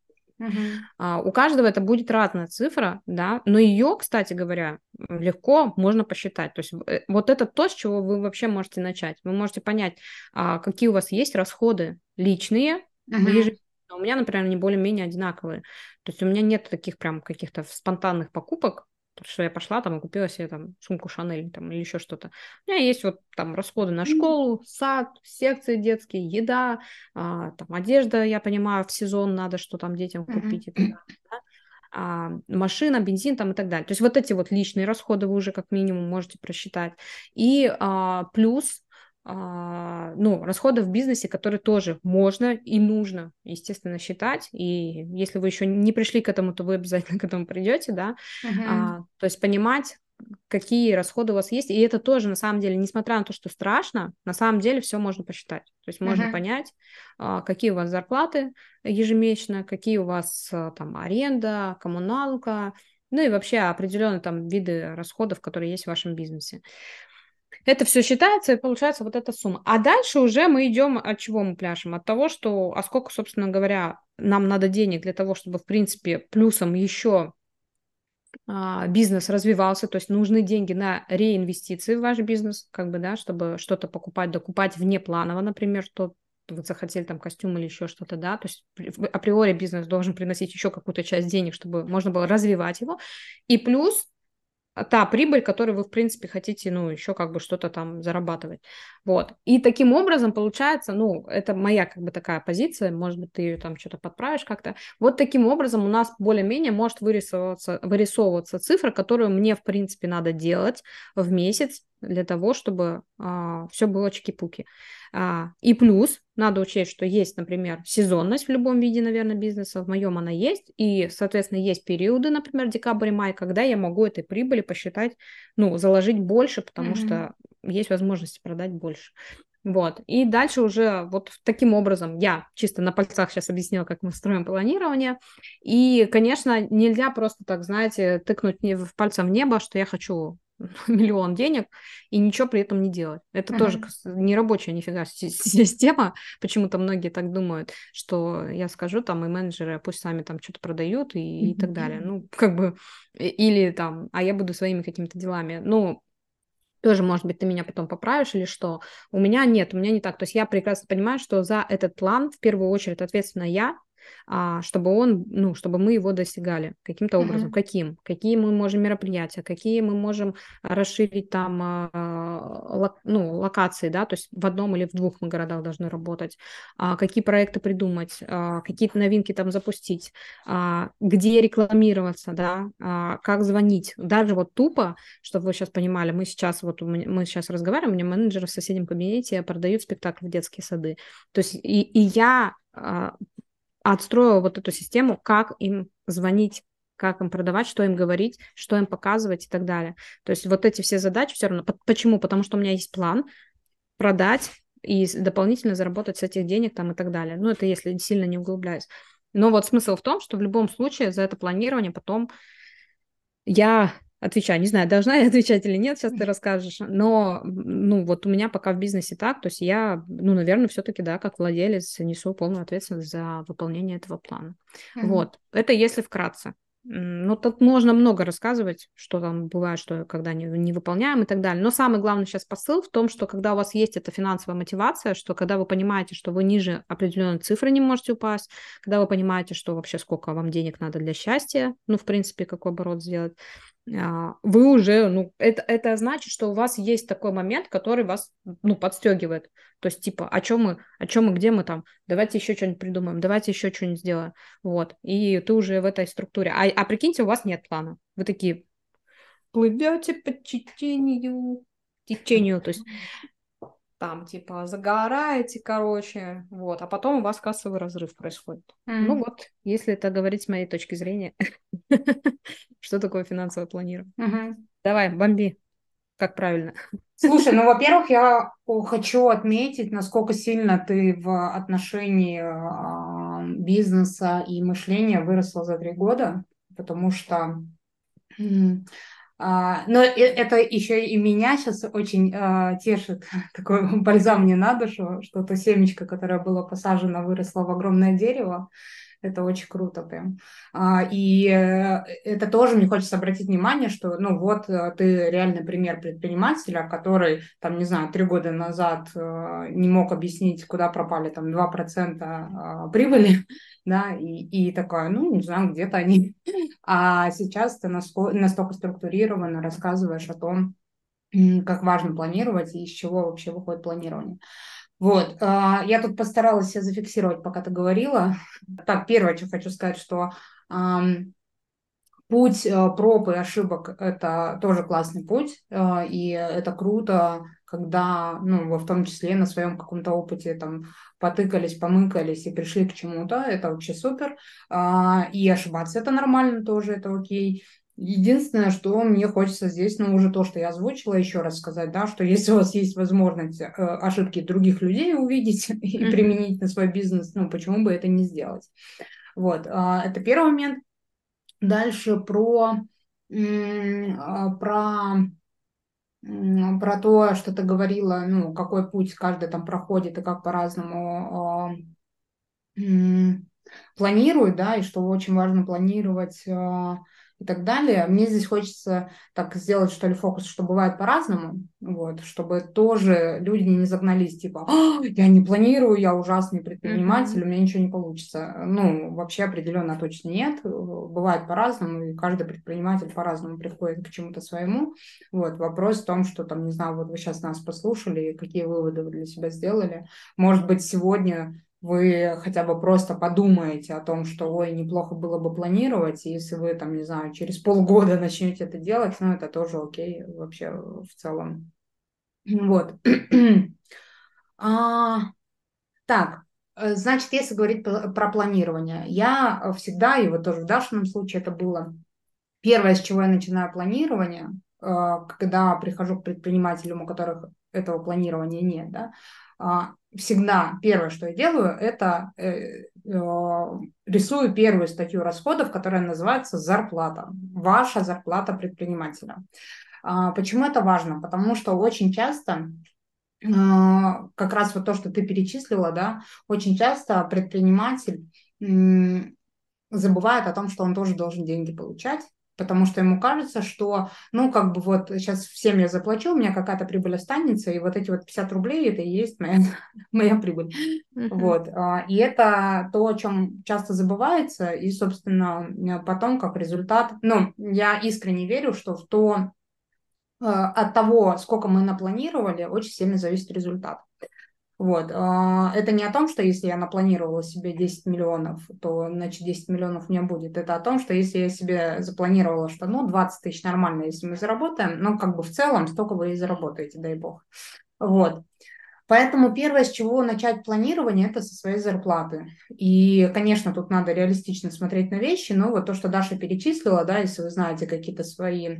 А, у каждого это будет разная цифра, да, но ее, кстати говоря, легко можно посчитать. То есть э, вот это то, с чего вы вообще можете начать. Вы можете понять, а, какие у вас есть расходы личные, uh-huh. У меня, например, они более-менее одинаковые. То есть у меня нет таких прям каких-то спонтанных покупок, что я пошла там и купила себе там сумку Шанель там или еще что-то. У меня есть вот там расходы на школу, сад, секции детские, еда, а, там одежда, я понимаю, в сезон надо что там детям купить так далее. Да? А, машина, бензин там и так далее. То есть вот эти вот личные расходы вы уже как минимум можете просчитать. И а, плюс ну, расходы в бизнесе, которые тоже можно и нужно, естественно, считать. И если вы еще не пришли к этому, то вы обязательно к этому придете, да. Uh-huh. А, то есть понимать, какие расходы у вас есть. И это тоже, на самом деле, несмотря на то, что страшно, на самом деле все можно посчитать. То есть можно uh-huh. понять, а, какие у вас зарплаты ежемесячно, какие у вас а, там аренда, коммуналка, ну и вообще определенные там виды расходов, которые есть в вашем бизнесе. Это все считается, и получается вот эта сумма. А дальше уже мы идем от чего мы пляшем? От того, что, а сколько, собственно говоря, нам надо денег для того, чтобы, в принципе, плюсом еще а, бизнес развивался, то есть нужны деньги на реинвестиции в ваш бизнес, как бы, да, чтобы что-то покупать, докупать внепланово, например, что вы захотели там костюм или еще что-то, да, то есть априори бизнес должен приносить еще какую-то часть денег, чтобы можно было развивать его, и плюс та прибыль, которую вы, в принципе, хотите, ну, еще как бы что-то там зарабатывать. Вот. И таким образом получается, ну, это моя как бы такая позиция, может быть, ты ее там что-то подправишь как-то. Вот таким образом у нас более-менее может вырисовываться, вырисовываться цифра, которую мне, в принципе, надо делать в месяц для того, чтобы а, все было чики-пуки. А, и плюс надо учесть, что есть, например, сезонность в любом виде, наверное, бизнеса. В моем она есть. И, соответственно, есть периоды, например, декабрь май, когда я могу этой прибыли посчитать, ну, заложить больше, потому mm-hmm. что есть возможность продать больше. Вот. И дальше уже вот таким образом я чисто на пальцах сейчас объяснила, как мы строим планирование. И, конечно, нельзя просто так, знаете, тыкнуть в пальцем в небо, что я хочу миллион денег и ничего при этом не делать. Это uh-huh. тоже не рабочая нифига система. Почему-то многие так думают, что я скажу там, и менеджеры пусть сами там что-то продают и, uh-huh. и так далее. Ну, как бы, или там, а я буду своими какими-то делами. Ну, тоже, может быть, ты меня потом поправишь или что. У меня нет, у меня не так. То есть я прекрасно понимаю, что за этот план в первую очередь ответственна я, чтобы он, ну, чтобы мы его достигали каким-то образом. Uh-huh. Каким? Какие мы можем мероприятия, какие мы можем расширить там, а, ну, локации, да, то есть в одном или в двух мы городах должны работать, а, какие проекты придумать, какие-то новинки там запустить, где рекламироваться, да, как звонить. Даже вот тупо, чтобы вы сейчас понимали, мы сейчас вот мы сейчас разговариваем, у меня менеджеры в соседнем кабинете продают спектакль в детские сады. То есть и, и я отстроила вот эту систему, как им звонить, как им продавать, что им говорить, что им показывать и так далее. То есть вот эти все задачи все равно. Почему? Потому что у меня есть план продать и дополнительно заработать с этих денег там и так далее. Ну, это если сильно не углубляюсь. Но вот смысл в том, что в любом случае за это планирование потом я отвечаю. Не знаю, должна я отвечать или нет, сейчас ты расскажешь. Но, ну, вот у меня пока в бизнесе так, то есть я, ну, наверное, все-таки, да, как владелец несу полную ответственность за выполнение этого плана. Mm-hmm. Вот. Это если вкратце. Ну, тут можно много рассказывать, что там бывает, что когда не, не выполняем и так далее. Но самый главный сейчас посыл в том, что когда у вас есть эта финансовая мотивация, что когда вы понимаете, что вы ниже определенной цифры не можете упасть, когда вы понимаете, что вообще сколько вам денег надо для счастья, ну, в принципе, какой оборот сделать, вы уже, ну, это, это значит, что у вас есть такой момент, который вас, ну, подстегивает. То есть, типа, о чем мы, о чем мы, где мы там, давайте еще что-нибудь придумаем, давайте еще что-нибудь сделаем. Вот. И ты уже в этой структуре. А, а прикиньте, у вас нет плана. Вы такие плывете по течению, течению, то есть там, типа, загораете, короче, вот, а потом у вас кассовый разрыв происходит. Mm. Ну вот, если это говорить с моей точки зрения, что такое финансовое планирование. Mm-hmm. Давай, бомби, как правильно. Слушай, ну, во-первых, я хочу отметить, насколько сильно ты в отношении э, бизнеса и мышления выросла за три года, потому что а, но это еще и меня сейчас очень а, тешит, такой бальзам мне на душу, что то семечко, которое было посажено, выросло в огромное дерево. Это очень круто прям. А, и э, это тоже мне хочется обратить внимание, что, ну вот, э, ты реальный пример предпринимателя, который, там, не знаю, три года назад э, не мог объяснить, куда пропали там 2% прибыли, да, и, и такая, ну, не знаю, где-то они. А сейчас ты настолько структурированно рассказываешь о том, как важно планировать и из чего вообще выходит планирование. Вот, а, я тут постаралась себя зафиксировать, пока ты говорила. Так, первое, что хочу сказать, что путь э, проб и ошибок – это тоже классный путь, э, и это круто, когда, ну, в том числе на своем каком-то опыте там потыкались, помыкались и пришли к чему-то, это вообще супер. А, и ошибаться – это нормально тоже, это окей. Единственное, что мне хочется здесь, ну, уже то, что я озвучила, еще раз сказать, да, что если у вас есть возможность э, ошибки других людей увидеть и mm-hmm. применить на свой бизнес, ну, почему бы это не сделать? Вот, э, это первый момент. Дальше про, э, про, про то, что ты говорила, ну, какой путь каждый там проходит и как по-разному э, планирует, да, и что очень важно планировать э, и так далее. Мне здесь хочется так сделать, что ли, фокус, что бывает по-разному, вот, чтобы тоже люди не загнались, типа, а, я не планирую, я ужасный предприниматель, mm-hmm. у меня ничего не получится. Ну, вообще определенно точно нет. Бывает по-разному, и каждый предприниматель по-разному приходит к чему-то своему. Вот, вопрос в том, что там, не знаю, вот вы сейчас нас послушали, какие выводы вы для себя сделали. Может быть, сегодня вы хотя бы просто подумаете о том, что, ой, неплохо было бы планировать, и если вы, там, не знаю, через полгода начнете это делать, ну, это тоже окей вообще в целом. Вот. а, так, э, значит, если говорить про планирование, я всегда, и вот тоже в Дашином случае это было, первое, с чего я начинаю планирование, э, когда прихожу к предпринимателям, у которых этого планирования нет, да, а, всегда первое, что я делаю, это э, э, рисую первую статью расходов, которая называется зарплата. Ваша зарплата предпринимателя. А, почему это важно? Потому что очень часто а, как раз вот то, что ты перечислила, да, очень часто предприниматель забывает о том, что он тоже должен деньги получать, потому что ему кажется, что, ну, как бы вот сейчас всем я заплачу, у меня какая-то прибыль останется, и вот эти вот 50 рублей, это и есть моя, моя прибыль. Uh-huh. Вот. А, и это то, о чем часто забывается, и, собственно, потом как результат, ну, я искренне верю, что в то, а, от того, сколько мы напланировали, очень сильно зависит результат. Вот. А, это не о том, что если я напланировала себе 10 миллионов, то, значит, 10 миллионов меня будет. Это о том, что если я себе запланировала, что, ну, 20 тысяч нормально, если мы заработаем, ну, как бы в целом столько вы и заработаете, дай бог. Вот. Поэтому первое, с чего начать планирование, это со своей зарплаты. И, конечно, тут надо реалистично смотреть на вещи, но вот то, что Даша перечислила, да, если вы знаете какие-то свои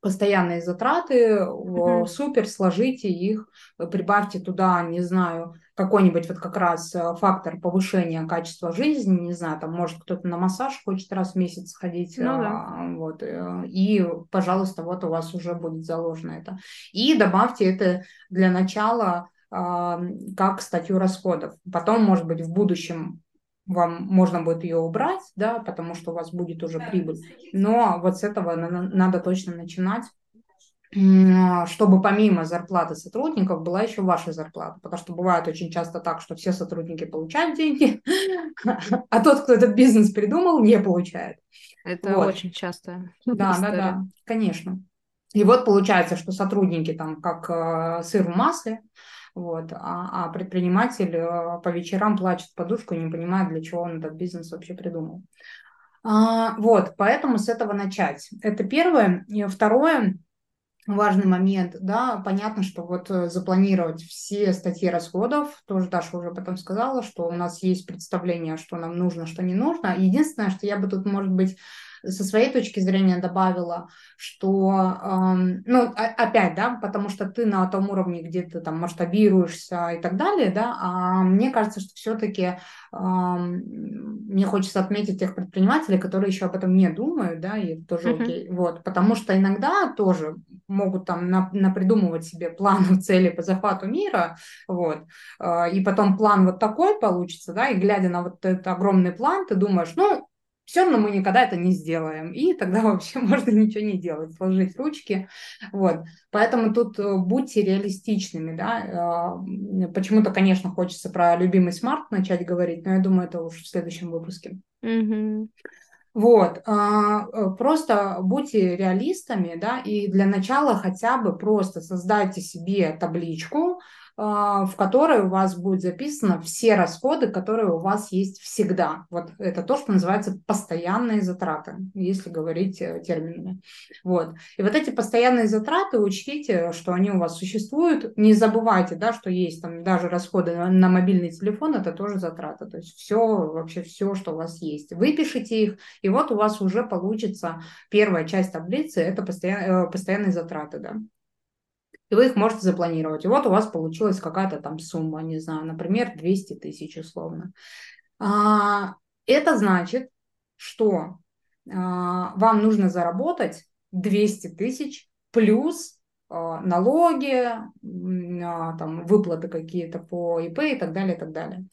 постоянные затраты, mm-hmm. супер, сложите их, прибавьте туда, не знаю, какой-нибудь вот как раз э, фактор повышения качества жизни, не знаю, там, может, кто-то на массаж хочет раз в месяц ходить, ну, да. А, вот, э, и, пожалуйста, вот у вас уже будет заложено это. И добавьте это для начала как статью расходов. Потом, может быть, в будущем вам можно будет ее убрать, да, потому что у вас будет уже прибыль. Но вот с этого надо точно начинать чтобы помимо зарплаты сотрудников была еще ваша зарплата. Потому что бывает очень часто так, что все сотрудники получают деньги, а тот, кто этот бизнес придумал, не получает. Это вот. очень часто. Да, история. да, да, конечно. И вот получается, что сотрудники там как э, сыр в масле, вот. А, а предприниматель э, по вечерам плачет подушку не понимает, для чего он этот бизнес вообще придумал. А, вот, поэтому с этого начать. Это первое. И второе, важный момент, да, понятно, что вот э, запланировать все статьи расходов, тоже Даша уже потом сказала, что у нас есть представление, что нам нужно, что не нужно. Единственное, что я бы тут, может быть, со своей точки зрения добавила, что, эм, ну, опять, да, потому что ты на том уровне, где ты там масштабируешься и так далее, да, а мне кажется, что все-таки эм, мне хочется отметить тех предпринимателей, которые еще об этом не думают, да, и тоже uh-huh. окей, вот, потому что иногда тоже могут там на, напридумывать себе план цели по захвату мира, вот, э, и потом план вот такой получится, да, и глядя на вот этот огромный план, ты думаешь, ну, все равно мы никогда это не сделаем. И тогда вообще можно ничего не делать, сложить ручки. Вот. Поэтому тут э, будьте реалистичными. Да? Э, почему-то, конечно, хочется про любимый смарт начать говорить, но я думаю, это уже в следующем выпуске. Mm-hmm. Вот, а, э, просто будьте реалистами, да, и для начала хотя бы просто создайте себе табличку, в которой у вас будет записано все расходы, которые у вас есть всегда. Вот это то, что называется постоянные затраты, если говорить э, терминами. Вот. И вот эти постоянные затраты, учтите, что они у вас существуют. Не забывайте, да, что есть там даже расходы на, мобильный телефон, это тоже затраты. То есть все, вообще все, что у вас есть. Выпишите их, и вот у вас уже получится первая часть таблицы, это постоян, э, постоянные затраты, да и вы их можете запланировать. И вот у вас получилась какая-то там сумма, не знаю, например, 200 тысяч условно. А, это значит, что а, вам нужно заработать 200 тысяч плюс а, налоги, там, выплаты какие-то по ИП и так далее, и так далее.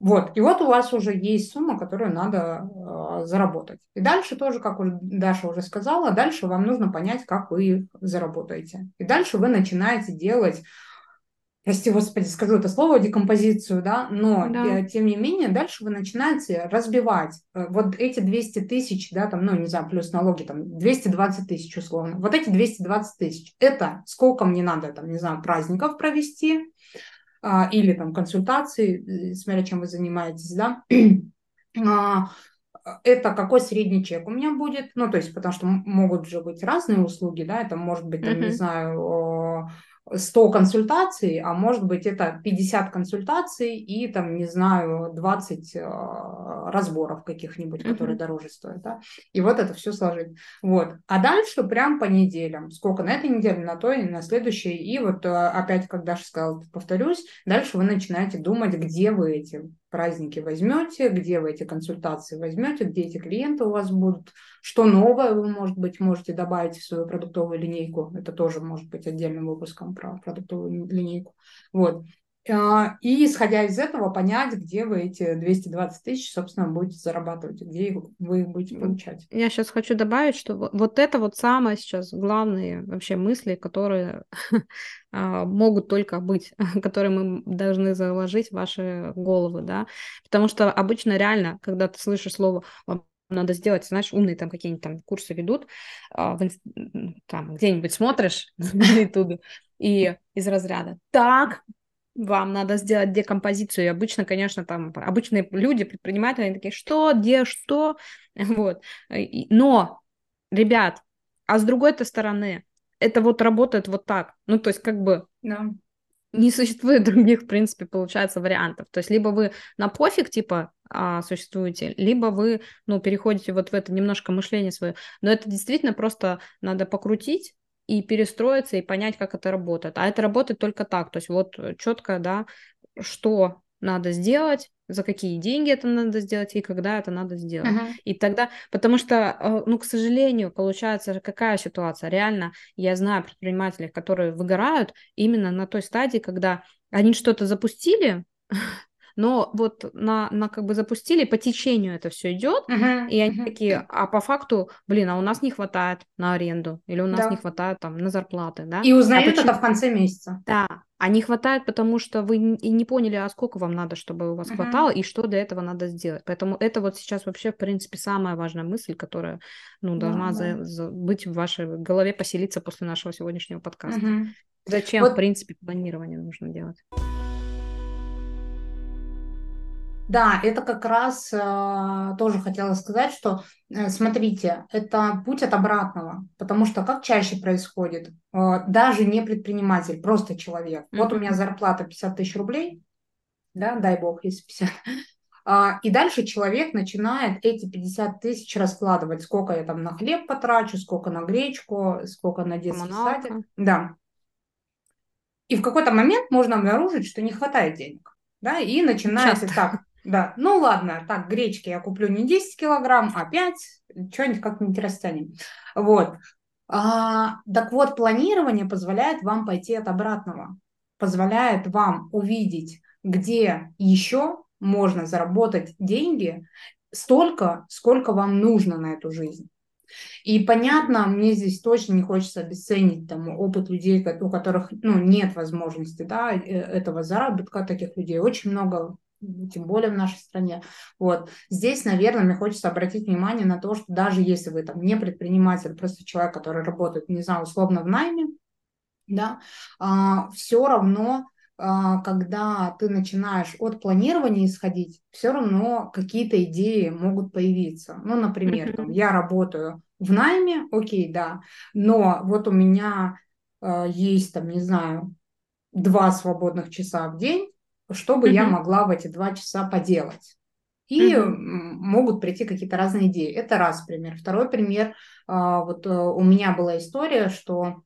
Вот, и вот у вас уже есть сумма, которую надо э, заработать. И дальше тоже, как Даша уже сказала, дальше вам нужно понять, как вы их заработаете. И дальше вы начинаете делать, прости господи, скажу это слово, декомпозицию, да, но да. Э, тем не менее дальше вы начинаете разбивать э, вот эти 200 тысяч, да, там, ну, не знаю, плюс налоги, там, 220 тысяч условно. Вот эти 220 тысяч, это сколько мне надо, там, не знаю, праздников провести, или там консультации, э, смотря чем вы занимаетесь, да, а, это какой средний чек у меня будет, ну, то есть, потому что могут же быть разные услуги, да, это может быть, там, uh-huh. не знаю, 100 консультаций, а может быть это 50 консультаций и там, не знаю, 20 э, разборов каких-нибудь, которые mm-hmm. дороже стоят. Да? И вот это все сложить. Вот. А дальше прям по неделям. Сколько на этой неделе, на той, на следующей. И вот э, опять, как Даша сказала, повторюсь, дальше вы начинаете думать, где вы эти праздники возьмете, где вы эти консультации возьмете, где эти клиенты у вас будут, что новое вы, может быть, можете добавить в свою продуктовую линейку. Это тоже может быть отдельным выпуском про продуктовую линейку. Вот. А, и исходя из этого понять, где вы эти 220 тысяч, собственно, будете зарабатывать, где вы их будете получать. Я сейчас хочу добавить, что вот это вот самое сейчас главные вообще мысли, которые а, могут только быть, которые мы должны заложить в ваши головы, да, потому что обычно реально, когда ты слышишь слово надо сделать, знаешь, умные там какие-нибудь там курсы ведут, а, там где-нибудь смотришь на YouTube и из разряда так, вам надо сделать декомпозицию. И обычно, конечно, там обычные люди, предприниматели, они такие, что, где, что, вот. Но, ребят, а с другой-то стороны, это вот работает вот так. Ну, то есть, как бы, да. не существует других, в принципе, получается, вариантов. То есть либо вы на пофиг, типа, а, существуете, либо вы, ну, переходите вот в это немножко мышление свое. Но это действительно просто надо покрутить и перестроиться, и понять, как это работает. А это работает только так. То есть вот четко, да, что надо сделать, за какие деньги это надо сделать и когда это надо сделать. Uh-huh. И тогда, потому что, э, ну, к сожалению, получается какая ситуация? Реально, я знаю предпринимателей, которые выгорают именно на той стадии, когда они что-то запустили, но вот на, на как бы запустили, по течению это все идет, uh-huh, и они uh-huh. такие, а по факту, блин, а у нас не хватает на аренду, или у нас да. не хватает там на зарплаты, да? И узнают а это в конце месяца. Да, а не хватает, потому что вы и не поняли, а сколько вам надо, чтобы у вас uh-huh. хватало, и что для этого надо сделать. Поэтому это вот сейчас вообще, в принципе, самая важная мысль, которая, ну, должна да, за, За, быть в вашей голове, поселиться после нашего сегодняшнего подкаста. Uh-huh. Зачем, вот... в принципе, планирование нужно делать? Да, это как раз э, тоже хотела сказать, что э, смотрите, это путь от обратного, потому что как чаще происходит, э, даже не предприниматель, просто человек. Mm-hmm. Вот у меня зарплата 50 тысяч рублей, да, дай бог, если 50. А, и дальше человек начинает эти 50 тысяч раскладывать, сколько я там на хлеб потрачу, сколько на гречку, сколько на детский Коммуналка. садик. Да. И в какой-то момент можно обнаружить, что не хватает денег. Да, и начинается Часто. так, да, ну ладно, так, гречки я куплю не 10 килограмм, а 5, что-нибудь как-нибудь растянем. Вот. А, так вот, планирование позволяет вам пойти от обратного, позволяет вам увидеть, где еще можно заработать деньги столько, сколько вам нужно на эту жизнь. И понятно, мне здесь точно не хочется обесценить там, опыт людей, у которых ну, нет возможности да, э, этого заработка, таких людей очень много тем более в нашей стране. Вот. Здесь, наверное, мне хочется обратить внимание на то, что даже если вы там не предприниматель, просто человек, который работает, не знаю, условно в найме, да, а, все равно а, когда ты начинаешь от планирования исходить, все равно какие-то идеи могут появиться. Ну, например, там, я работаю в найме, окей, да, но вот у меня э, есть, там, не знаю, два свободных часа в день, чтобы mm-hmm. я могла в эти два часа поделать. И mm-hmm. могут прийти какие-то разные идеи. Это раз пример. Второй пример. А, вот э, у меня была история, что,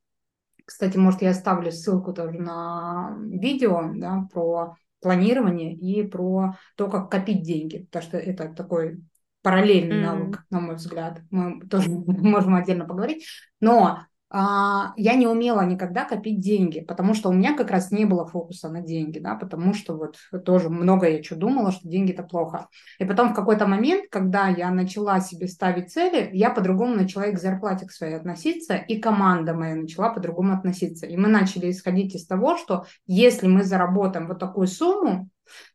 кстати, может, я оставлю ссылку тоже на видео да, про планирование и про то, как копить деньги, потому что это такой параллельный mm-hmm. навык, на мой взгляд. Мы тоже можем отдельно поговорить. Но я не умела никогда копить деньги, потому что у меня как раз не было фокуса на деньги, да, потому что вот тоже много я что думала, что деньги это плохо. И потом в какой-то момент, когда я начала себе ставить цели, я по-другому начала и к зарплате к своей относиться, и команда моя начала по-другому относиться. И мы начали исходить из того, что если мы заработаем вот такую сумму,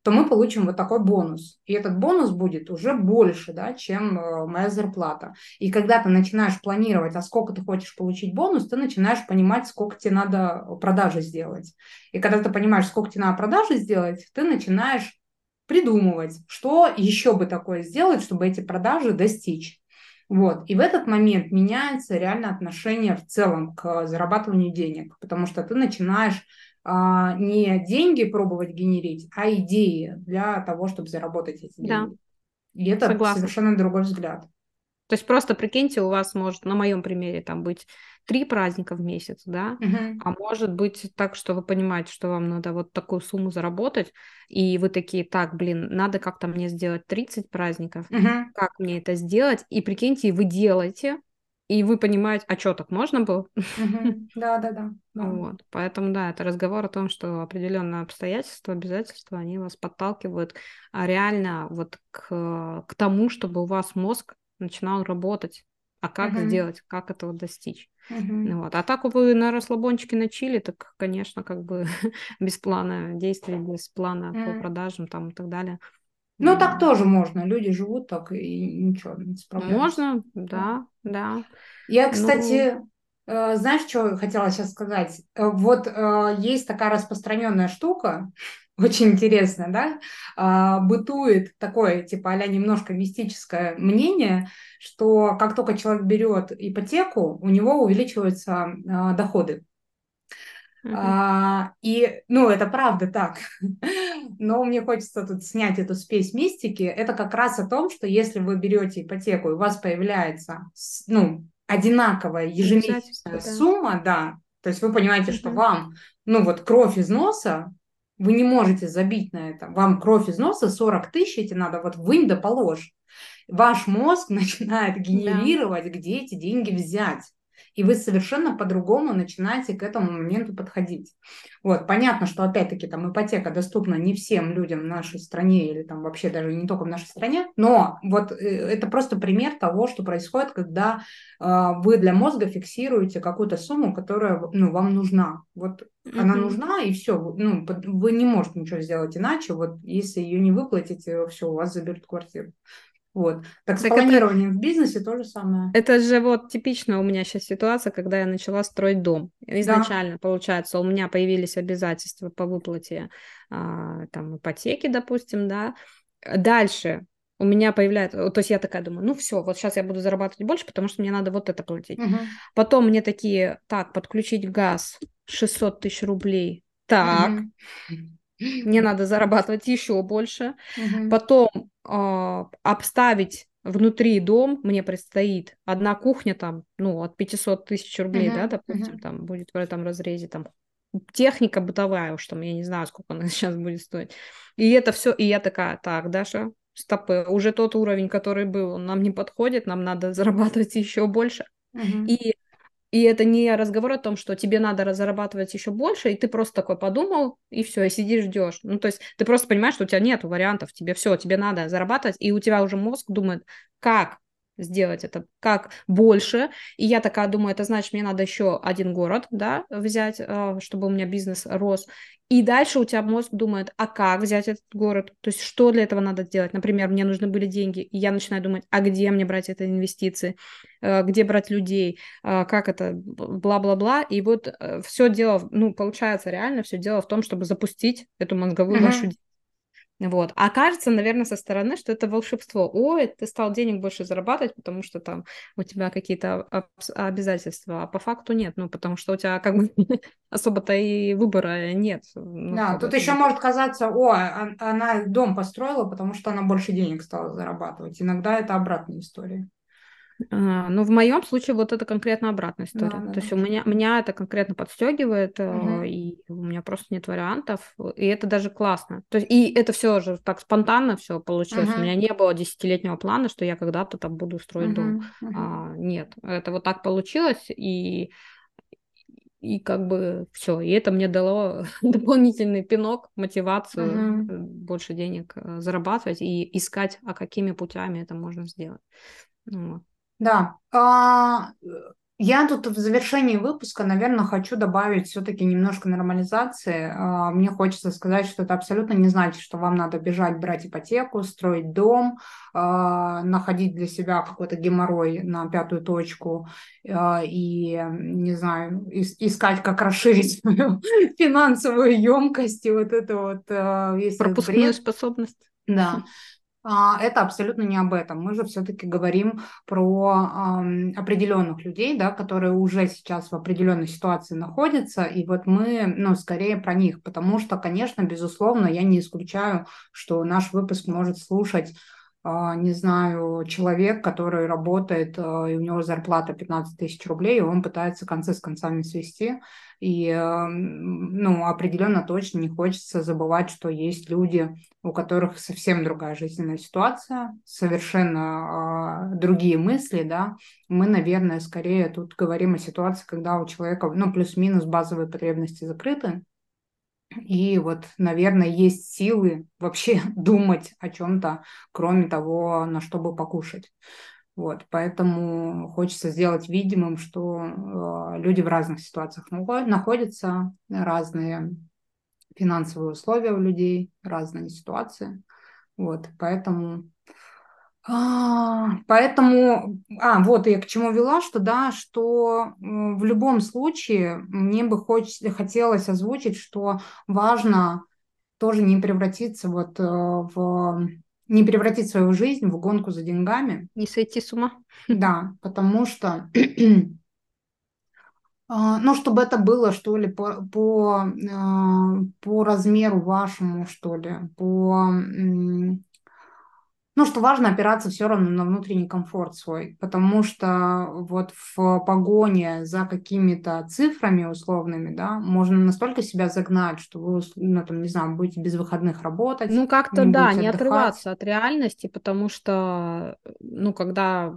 то мы получим вот такой бонус. И этот бонус будет уже больше, да, чем э, моя зарплата. И когда ты начинаешь планировать, а сколько ты хочешь получить бонус, ты начинаешь понимать, сколько тебе надо продажи сделать. И когда ты понимаешь, сколько тебе надо продажи сделать, ты начинаешь придумывать, что еще бы такое сделать, чтобы эти продажи достичь. Вот. И в этот момент меняется реально отношение в целом к зарабатыванию денег, потому что ты начинаешь не деньги пробовать генерить, а идеи для того, чтобы заработать эти деньги. Да. И это Согласна. совершенно другой взгляд. То есть просто прикиньте, у вас может на моем примере там быть три праздника в месяц, да, угу. а может быть так, что вы понимаете, что вам надо вот такую сумму заработать, и вы такие, так, блин, надо как-то мне сделать 30 праздников, угу. как мне это сделать, и прикиньте, вы делаете, и вы понимаете, а что, так можно было? Да, да, да. Вот. Поэтому, да, это разговор о том, что определенные обстоятельства, обязательства, они вас подталкивают а реально вот к, к тому, чтобы у вас мозг начинал работать. А как uh-huh. сделать, как этого достичь? Uh-huh. Вот. А так вы на расслабончике на чили, так, конечно, как бы без плана действий, без плана uh-huh. по продажам там и так далее. Ну, так тоже можно. Люди живут так и ничего, не справляются. Можно, да, да. Я, ну кстати, ну... знаешь, что хотела сейчас сказать? Э, вот э, есть такая распространенная штука, очень интересная, да, а, бытует такое, типа, а немножко мистическое мнение, что как только человек берет ипотеку, у него увеличиваются доходы. Uh-huh. А, и, ну, это правда так. Но мне хочется тут снять эту спесь мистики. Это как раз о том, что если вы берете ипотеку, и у вас появляется, ну, одинаковая ежемесячная сумма, да, то есть вы понимаете, что вам, ну, вот кровь из носа, вы не можете забить на это. Вам кровь из носа 40 тысяч, эти надо вот вынь да положь. Ваш мозг начинает генерировать, да. где эти деньги взять и вы совершенно по-другому начинаете к этому моменту подходить. Вот, понятно, что опять-таки там ипотека доступна не всем людям в нашей стране или там вообще даже не только в нашей стране, но вот э, это просто пример того, что происходит, когда э, вы для мозга фиксируете какую-то сумму, которая ну, вам нужна. Вот mm-hmm. она нужна, и все, ну, вы не можете ничего сделать иначе, вот если ее не выплатите, все, у вас заберут квартиру. Вот. Так, с планированием в бизнесе то же самое. Это же вот типично у меня сейчас ситуация, когда я начала строить дом. Изначально, да. получается, у меня появились обязательства по выплате а, там ипотеки, допустим, да. Дальше у меня появляется, то есть я такая думаю, ну все, вот сейчас я буду зарабатывать больше, потому что мне надо вот это платить. Угу. Потом мне такие, так, подключить газ 600 тысяч рублей. Так, угу. мне надо зарабатывать еще больше. Угу. Потом э, обставить внутри дом мне предстоит одна кухня там, ну, от 500 тысяч рублей, uh-huh, да, допустим, uh-huh. там будет в этом разрезе там техника бытовая уж там, я не знаю, сколько она сейчас будет стоить. И это все, и я такая, так, Даша, стопы, уже тот уровень, который был, он нам не подходит, нам надо зарабатывать еще больше. Uh-huh. И и это не разговор о том, что тебе надо зарабатывать еще больше, и ты просто такой подумал, и все, и сидишь, ждешь. Ну, то есть ты просто понимаешь, что у тебя нет вариантов, тебе все, тебе надо зарабатывать, и у тебя уже мозг думает, как сделать это как больше. И я такая думаю, это значит, мне надо еще один город, да, взять, а, чтобы у меня бизнес рос. И дальше у тебя мозг думает, а как взять этот город? То есть что для этого надо сделать? Например, мне нужны были деньги, и я начинаю думать, а где мне брать эти инвестиции? Э, где брать людей? Э, как это? Бла-бла-бла. И вот э, все дело, ну, получается реально все дело в том, чтобы запустить эту мозговую uh-huh. вашу вот. А кажется, наверное, со стороны, что это волшебство. Ой, ты стал денег больше зарабатывать, потому что там у тебя какие-то обязательства. А по факту нет. Ну, потому что у тебя как бы особо-то и выбора нет. Ну, да, тут еще может казаться, о, а, она дом построила, потому что она больше денег стала зарабатывать. Иногда это обратная история. А, ну, в моем случае вот это конкретно обратная история. Да, да, То есть у меня, меня это конкретно подстегивает, угу. и у меня просто нет вариантов, и это даже классно. То есть, и это все же так спонтанно все получилось. Угу. У меня не было десятилетнего плана, что я когда-то там буду строить угу. дом. Угу. А, нет, это вот так получилось, и и как бы все, и это мне дало дополнительный пинок, мотивацию uh больше денег э, зарабатывать и искать, а какими путями это можно сделать. Вот. Да. А, я тут в завершении выпуска, наверное, хочу добавить все-таки немножко нормализации. А, мне хочется сказать, что это абсолютно не значит, что вам надо бежать, брать ипотеку, строить дом, а, находить для себя какой-то геморрой на пятую точку и, не знаю, искать, как расширить свою финансовую емкость и вот это вот... Пропускную способность. Да. А, это абсолютно не об этом. Мы же все-таки говорим про э, определенных людей, да, которые уже сейчас в определенной ситуации находятся, и вот мы, ну, скорее про них, потому что, конечно, безусловно, я не исключаю, что наш выпуск может слушать а, не знаю, человек, который работает, и у него зарплата 15 тысяч рублей, и он пытается концы с концами свести, и, ну, определенно точно не хочется забывать, что есть люди, у которых совсем другая жизненная ситуация, совершенно э, другие мысли, да. Мы, наверное, скорее тут говорим о ситуации, когда у человека, ну, плюс-минус базовые потребности закрыты, и вот, наверное, есть силы вообще думать о чем-то, кроме того, на что бы покушать. Вот, поэтому хочется сделать видимым, что э, люди в разных ситуациях находятся, разные финансовые условия у людей, разные ситуации. Вот, поэтому а, поэтому, а, вот я к чему вела, что да, что в любом случае мне бы хоч, хотелось озвучить, что важно тоже не превратиться вот э, в не превратить свою жизнь в гонку за деньгами. Не сойти с ума. Да, потому что А, ну, чтобы это было, что ли, по, по, а, по размеру вашему, что ли, по... Ну, что важно опираться все равно на внутренний комфорт свой, потому что вот в погоне за какими-то цифрами условными, да, можно настолько себя загнать, что вы, ну, там, не знаю, будете без выходных работать. Ну, как-то, не да, не отдыхать. отрываться от реальности, потому что, ну, когда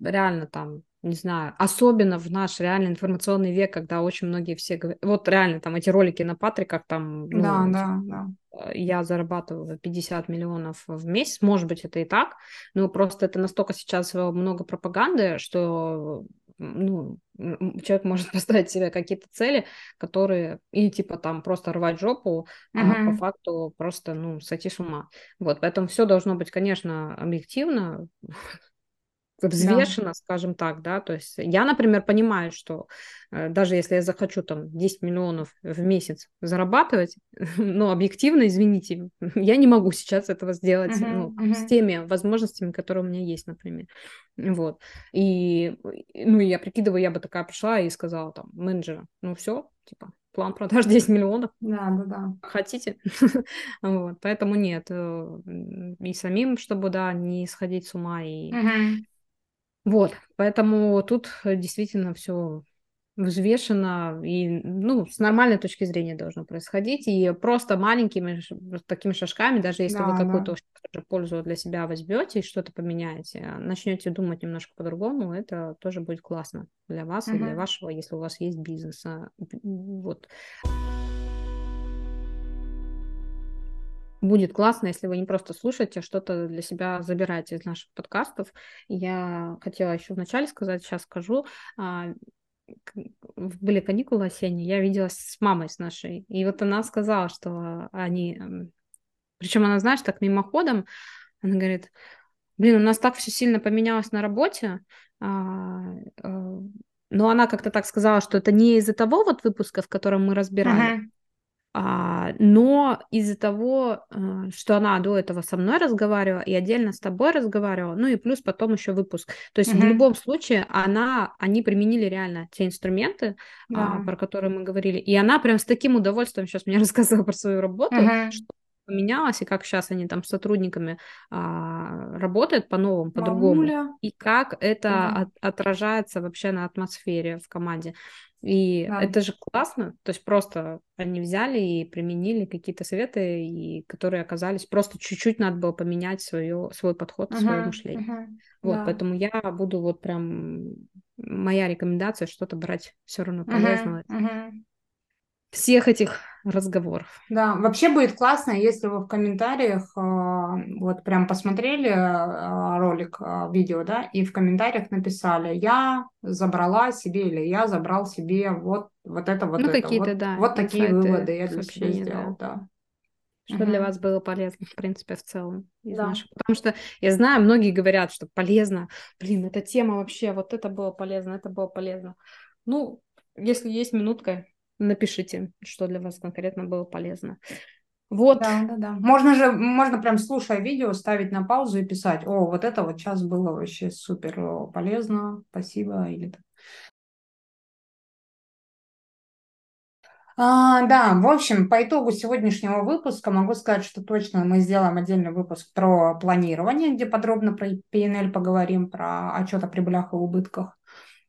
реально там не знаю, особенно в наш реальный информационный век, когда очень многие все говорят, вот реально там эти ролики на Патриках, там, ну, да, да, да. Э, я зарабатываю 50 миллионов в месяц, может быть, это и так, но просто это настолько сейчас много пропаганды, что ну, человек может поставить себе какие-то цели, которые и типа там просто рвать жопу, uh-huh. а по факту просто ну сойти с ума. Вот, поэтому все должно быть, конечно, объективно, взвешенно, да. скажем так, да, то есть я, например, понимаю, что э, даже если я захочу там 10 миллионов в месяц зарабатывать, но объективно, извините, я не могу сейчас этого сделать uh-huh, ну, uh-huh. с теми возможностями, которые у меня есть, например, вот, и, ну, я прикидываю, я бы такая пришла и сказала там менеджера, ну, все, типа, план продаж 10 миллионов. Да, да, да. Хотите? вот, поэтому нет. Э, и самим, чтобы, да, не сходить с ума и... Uh-huh вот, поэтому тут э, действительно все взвешено и, ну, с нормальной точки зрения должно происходить. И просто маленькими такими шажками, даже если да, вы какую-то да. пользу для себя возьмете и что-то поменяете, начнете думать немножко по-другому, это тоже будет классно для вас угу. и для вашего, если у вас есть бизнес. А, вот. Будет классно, если вы не просто слушаете, а что-то для себя забираете из наших подкастов. Я хотела еще вначале сказать, сейчас скажу. А, были каникулы осенние, я виделась с мамой с нашей, и вот она сказала, что они... Причем она, знаешь, так мимоходом, она говорит, блин, у нас так все сильно поменялось на работе, а, а, но она как-то так сказала, что это не из-за того вот выпуска, в котором мы разбирали, uh-huh. А, но из-за того, э, что она до этого со мной разговаривала и отдельно с тобой разговаривала, ну и плюс потом еще выпуск. То есть uh-huh. в любом случае она, они применили реально те инструменты, да. а, про которые мы говорили, и она прям с таким удовольствием сейчас мне рассказывала про свою работу, uh-huh. что поменялось, и как сейчас они там с сотрудниками а, работают по-новому, по-другому, и как это да. от, отражается вообще на атмосфере в команде. И да. это же классно, то есть просто они взяли и применили какие-то советы, и которые оказались просто чуть-чуть надо было поменять свое, свой подход, uh-huh, свое мышление. Uh-huh, вот, да. поэтому я буду вот прям моя рекомендация что-то брать все равно полезного. Uh-huh, uh-huh. Всех этих разговоров. Да, вообще будет классно, если вы в комментариях э, вот прям посмотрели э, ролик, э, видео, да, и в комментариях написали, я забрала себе или я забрал себе вот, вот это, вот ну, это. какие-то, вот, да, вот такие выводы я для себя сделал, да. да. Что угу. для вас было полезно, в принципе, в целом да. наших. Потому что я знаю, многие говорят, что полезно. Блин, эта тема вообще, вот это было полезно, это было полезно. Ну, если есть минутка, напишите, что для вас конкретно было полезно. Вот. Да, да, да. Можно же, можно прям слушая видео, ставить на паузу и писать, о, вот это вот сейчас было вообще супер полезно, спасибо, или А, да, в общем, по итогу сегодняшнего выпуска могу сказать, что точно мы сделаем отдельный выпуск про планирование, где подробно про PNL поговорим, про отчет о прибылях и убытках.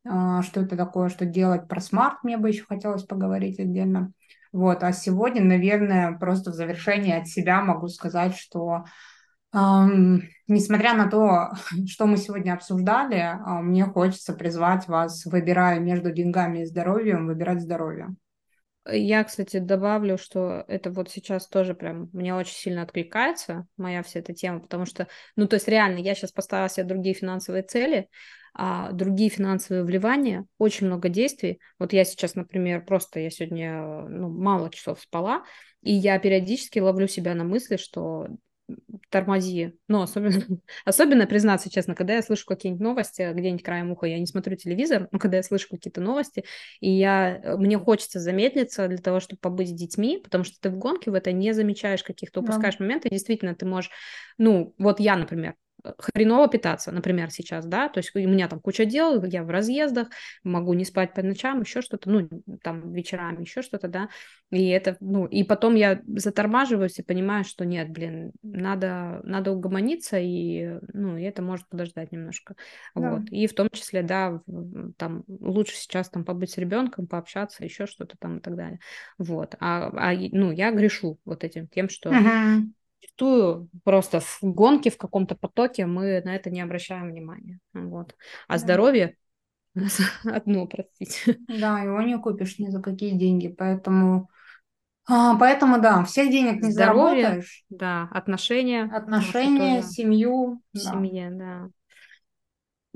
А, что это такое, что делать про смарт, мне бы еще хотелось поговорить отдельно. Вот, а сегодня, наверное, просто в завершении от себя могу сказать, что эм, несмотря на то, что мы сегодня обсуждали, э, мне хочется призвать вас, выбирая между деньгами и здоровьем, выбирать здоровье. Я, кстати, добавлю, что это вот сейчас тоже прям мне очень сильно откликается, моя вся эта тема, потому что, ну, то есть реально, я сейчас поставила себе другие финансовые цели, а, другие финансовые вливания, очень много действий. Вот я сейчас, например, просто я сегодня ну, мало часов спала, и я периодически ловлю себя на мысли, что тормози. Ну, особенно, особенно признаться честно, когда я слышу какие-нибудь новости где-нибудь краем уха, я не смотрю телевизор, но когда я слышу какие-то новости, и я, э, мне хочется замедлиться для того, чтобы побыть с детьми, потому что ты в гонке в это не замечаешь каких-то, упускаешь да. моменты, действительно ты можешь, ну, вот я, например, хреново питаться, например, сейчас, да, то есть у меня там куча дел, я в разъездах, могу не спать по ночам, еще что-то, ну, там, вечерами, еще что-то, да, и это, ну, и потом я затормаживаюсь и понимаю, что нет, блин, надо, надо угомониться, и, ну, и это может подождать немножко, да. вот, и в том числе, да, там, лучше сейчас там побыть с ребенком, пообщаться, еще что-то там и так далее, вот, а, а ну, я грешу вот этим тем, что... Uh-huh зачастую просто в гонке, в каком-то потоке мы на это не обращаем внимания. Вот. А да. здоровье одно, простите. Да, его не купишь ни за какие деньги, поэтому... А, поэтому, да, всех денег не Здоровье, заработаешь. Да, отношения. Отношения, семью. Да. семье, да.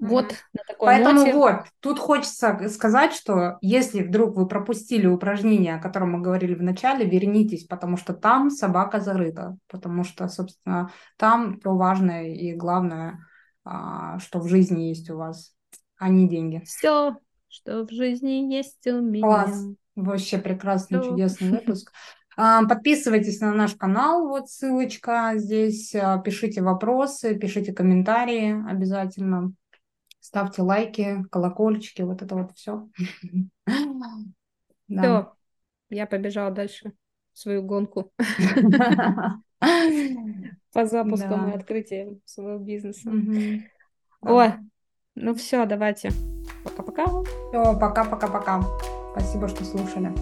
Вот на такой Поэтому ноте... вот, тут хочется сказать, что если вдруг вы пропустили упражнение, о котором мы говорили в начале, вернитесь, потому что там собака зарыта, потому что, собственно, там то важное и главное, а, что в жизни есть у вас, а не деньги. Все, что в жизни есть у меня. Класс. Вообще прекрасный, Все. чудесный выпуск. А, подписывайтесь на наш канал, вот ссылочка здесь, а, пишите вопросы, пишите комментарии обязательно. Ставьте лайки, колокольчики, вот это вот все. Все, я побежала дальше свою гонку по запускам и открытию своего бизнеса. Ой, ну все, давайте. Пока-пока. Все, пока-пока-пока. Спасибо, что слушали.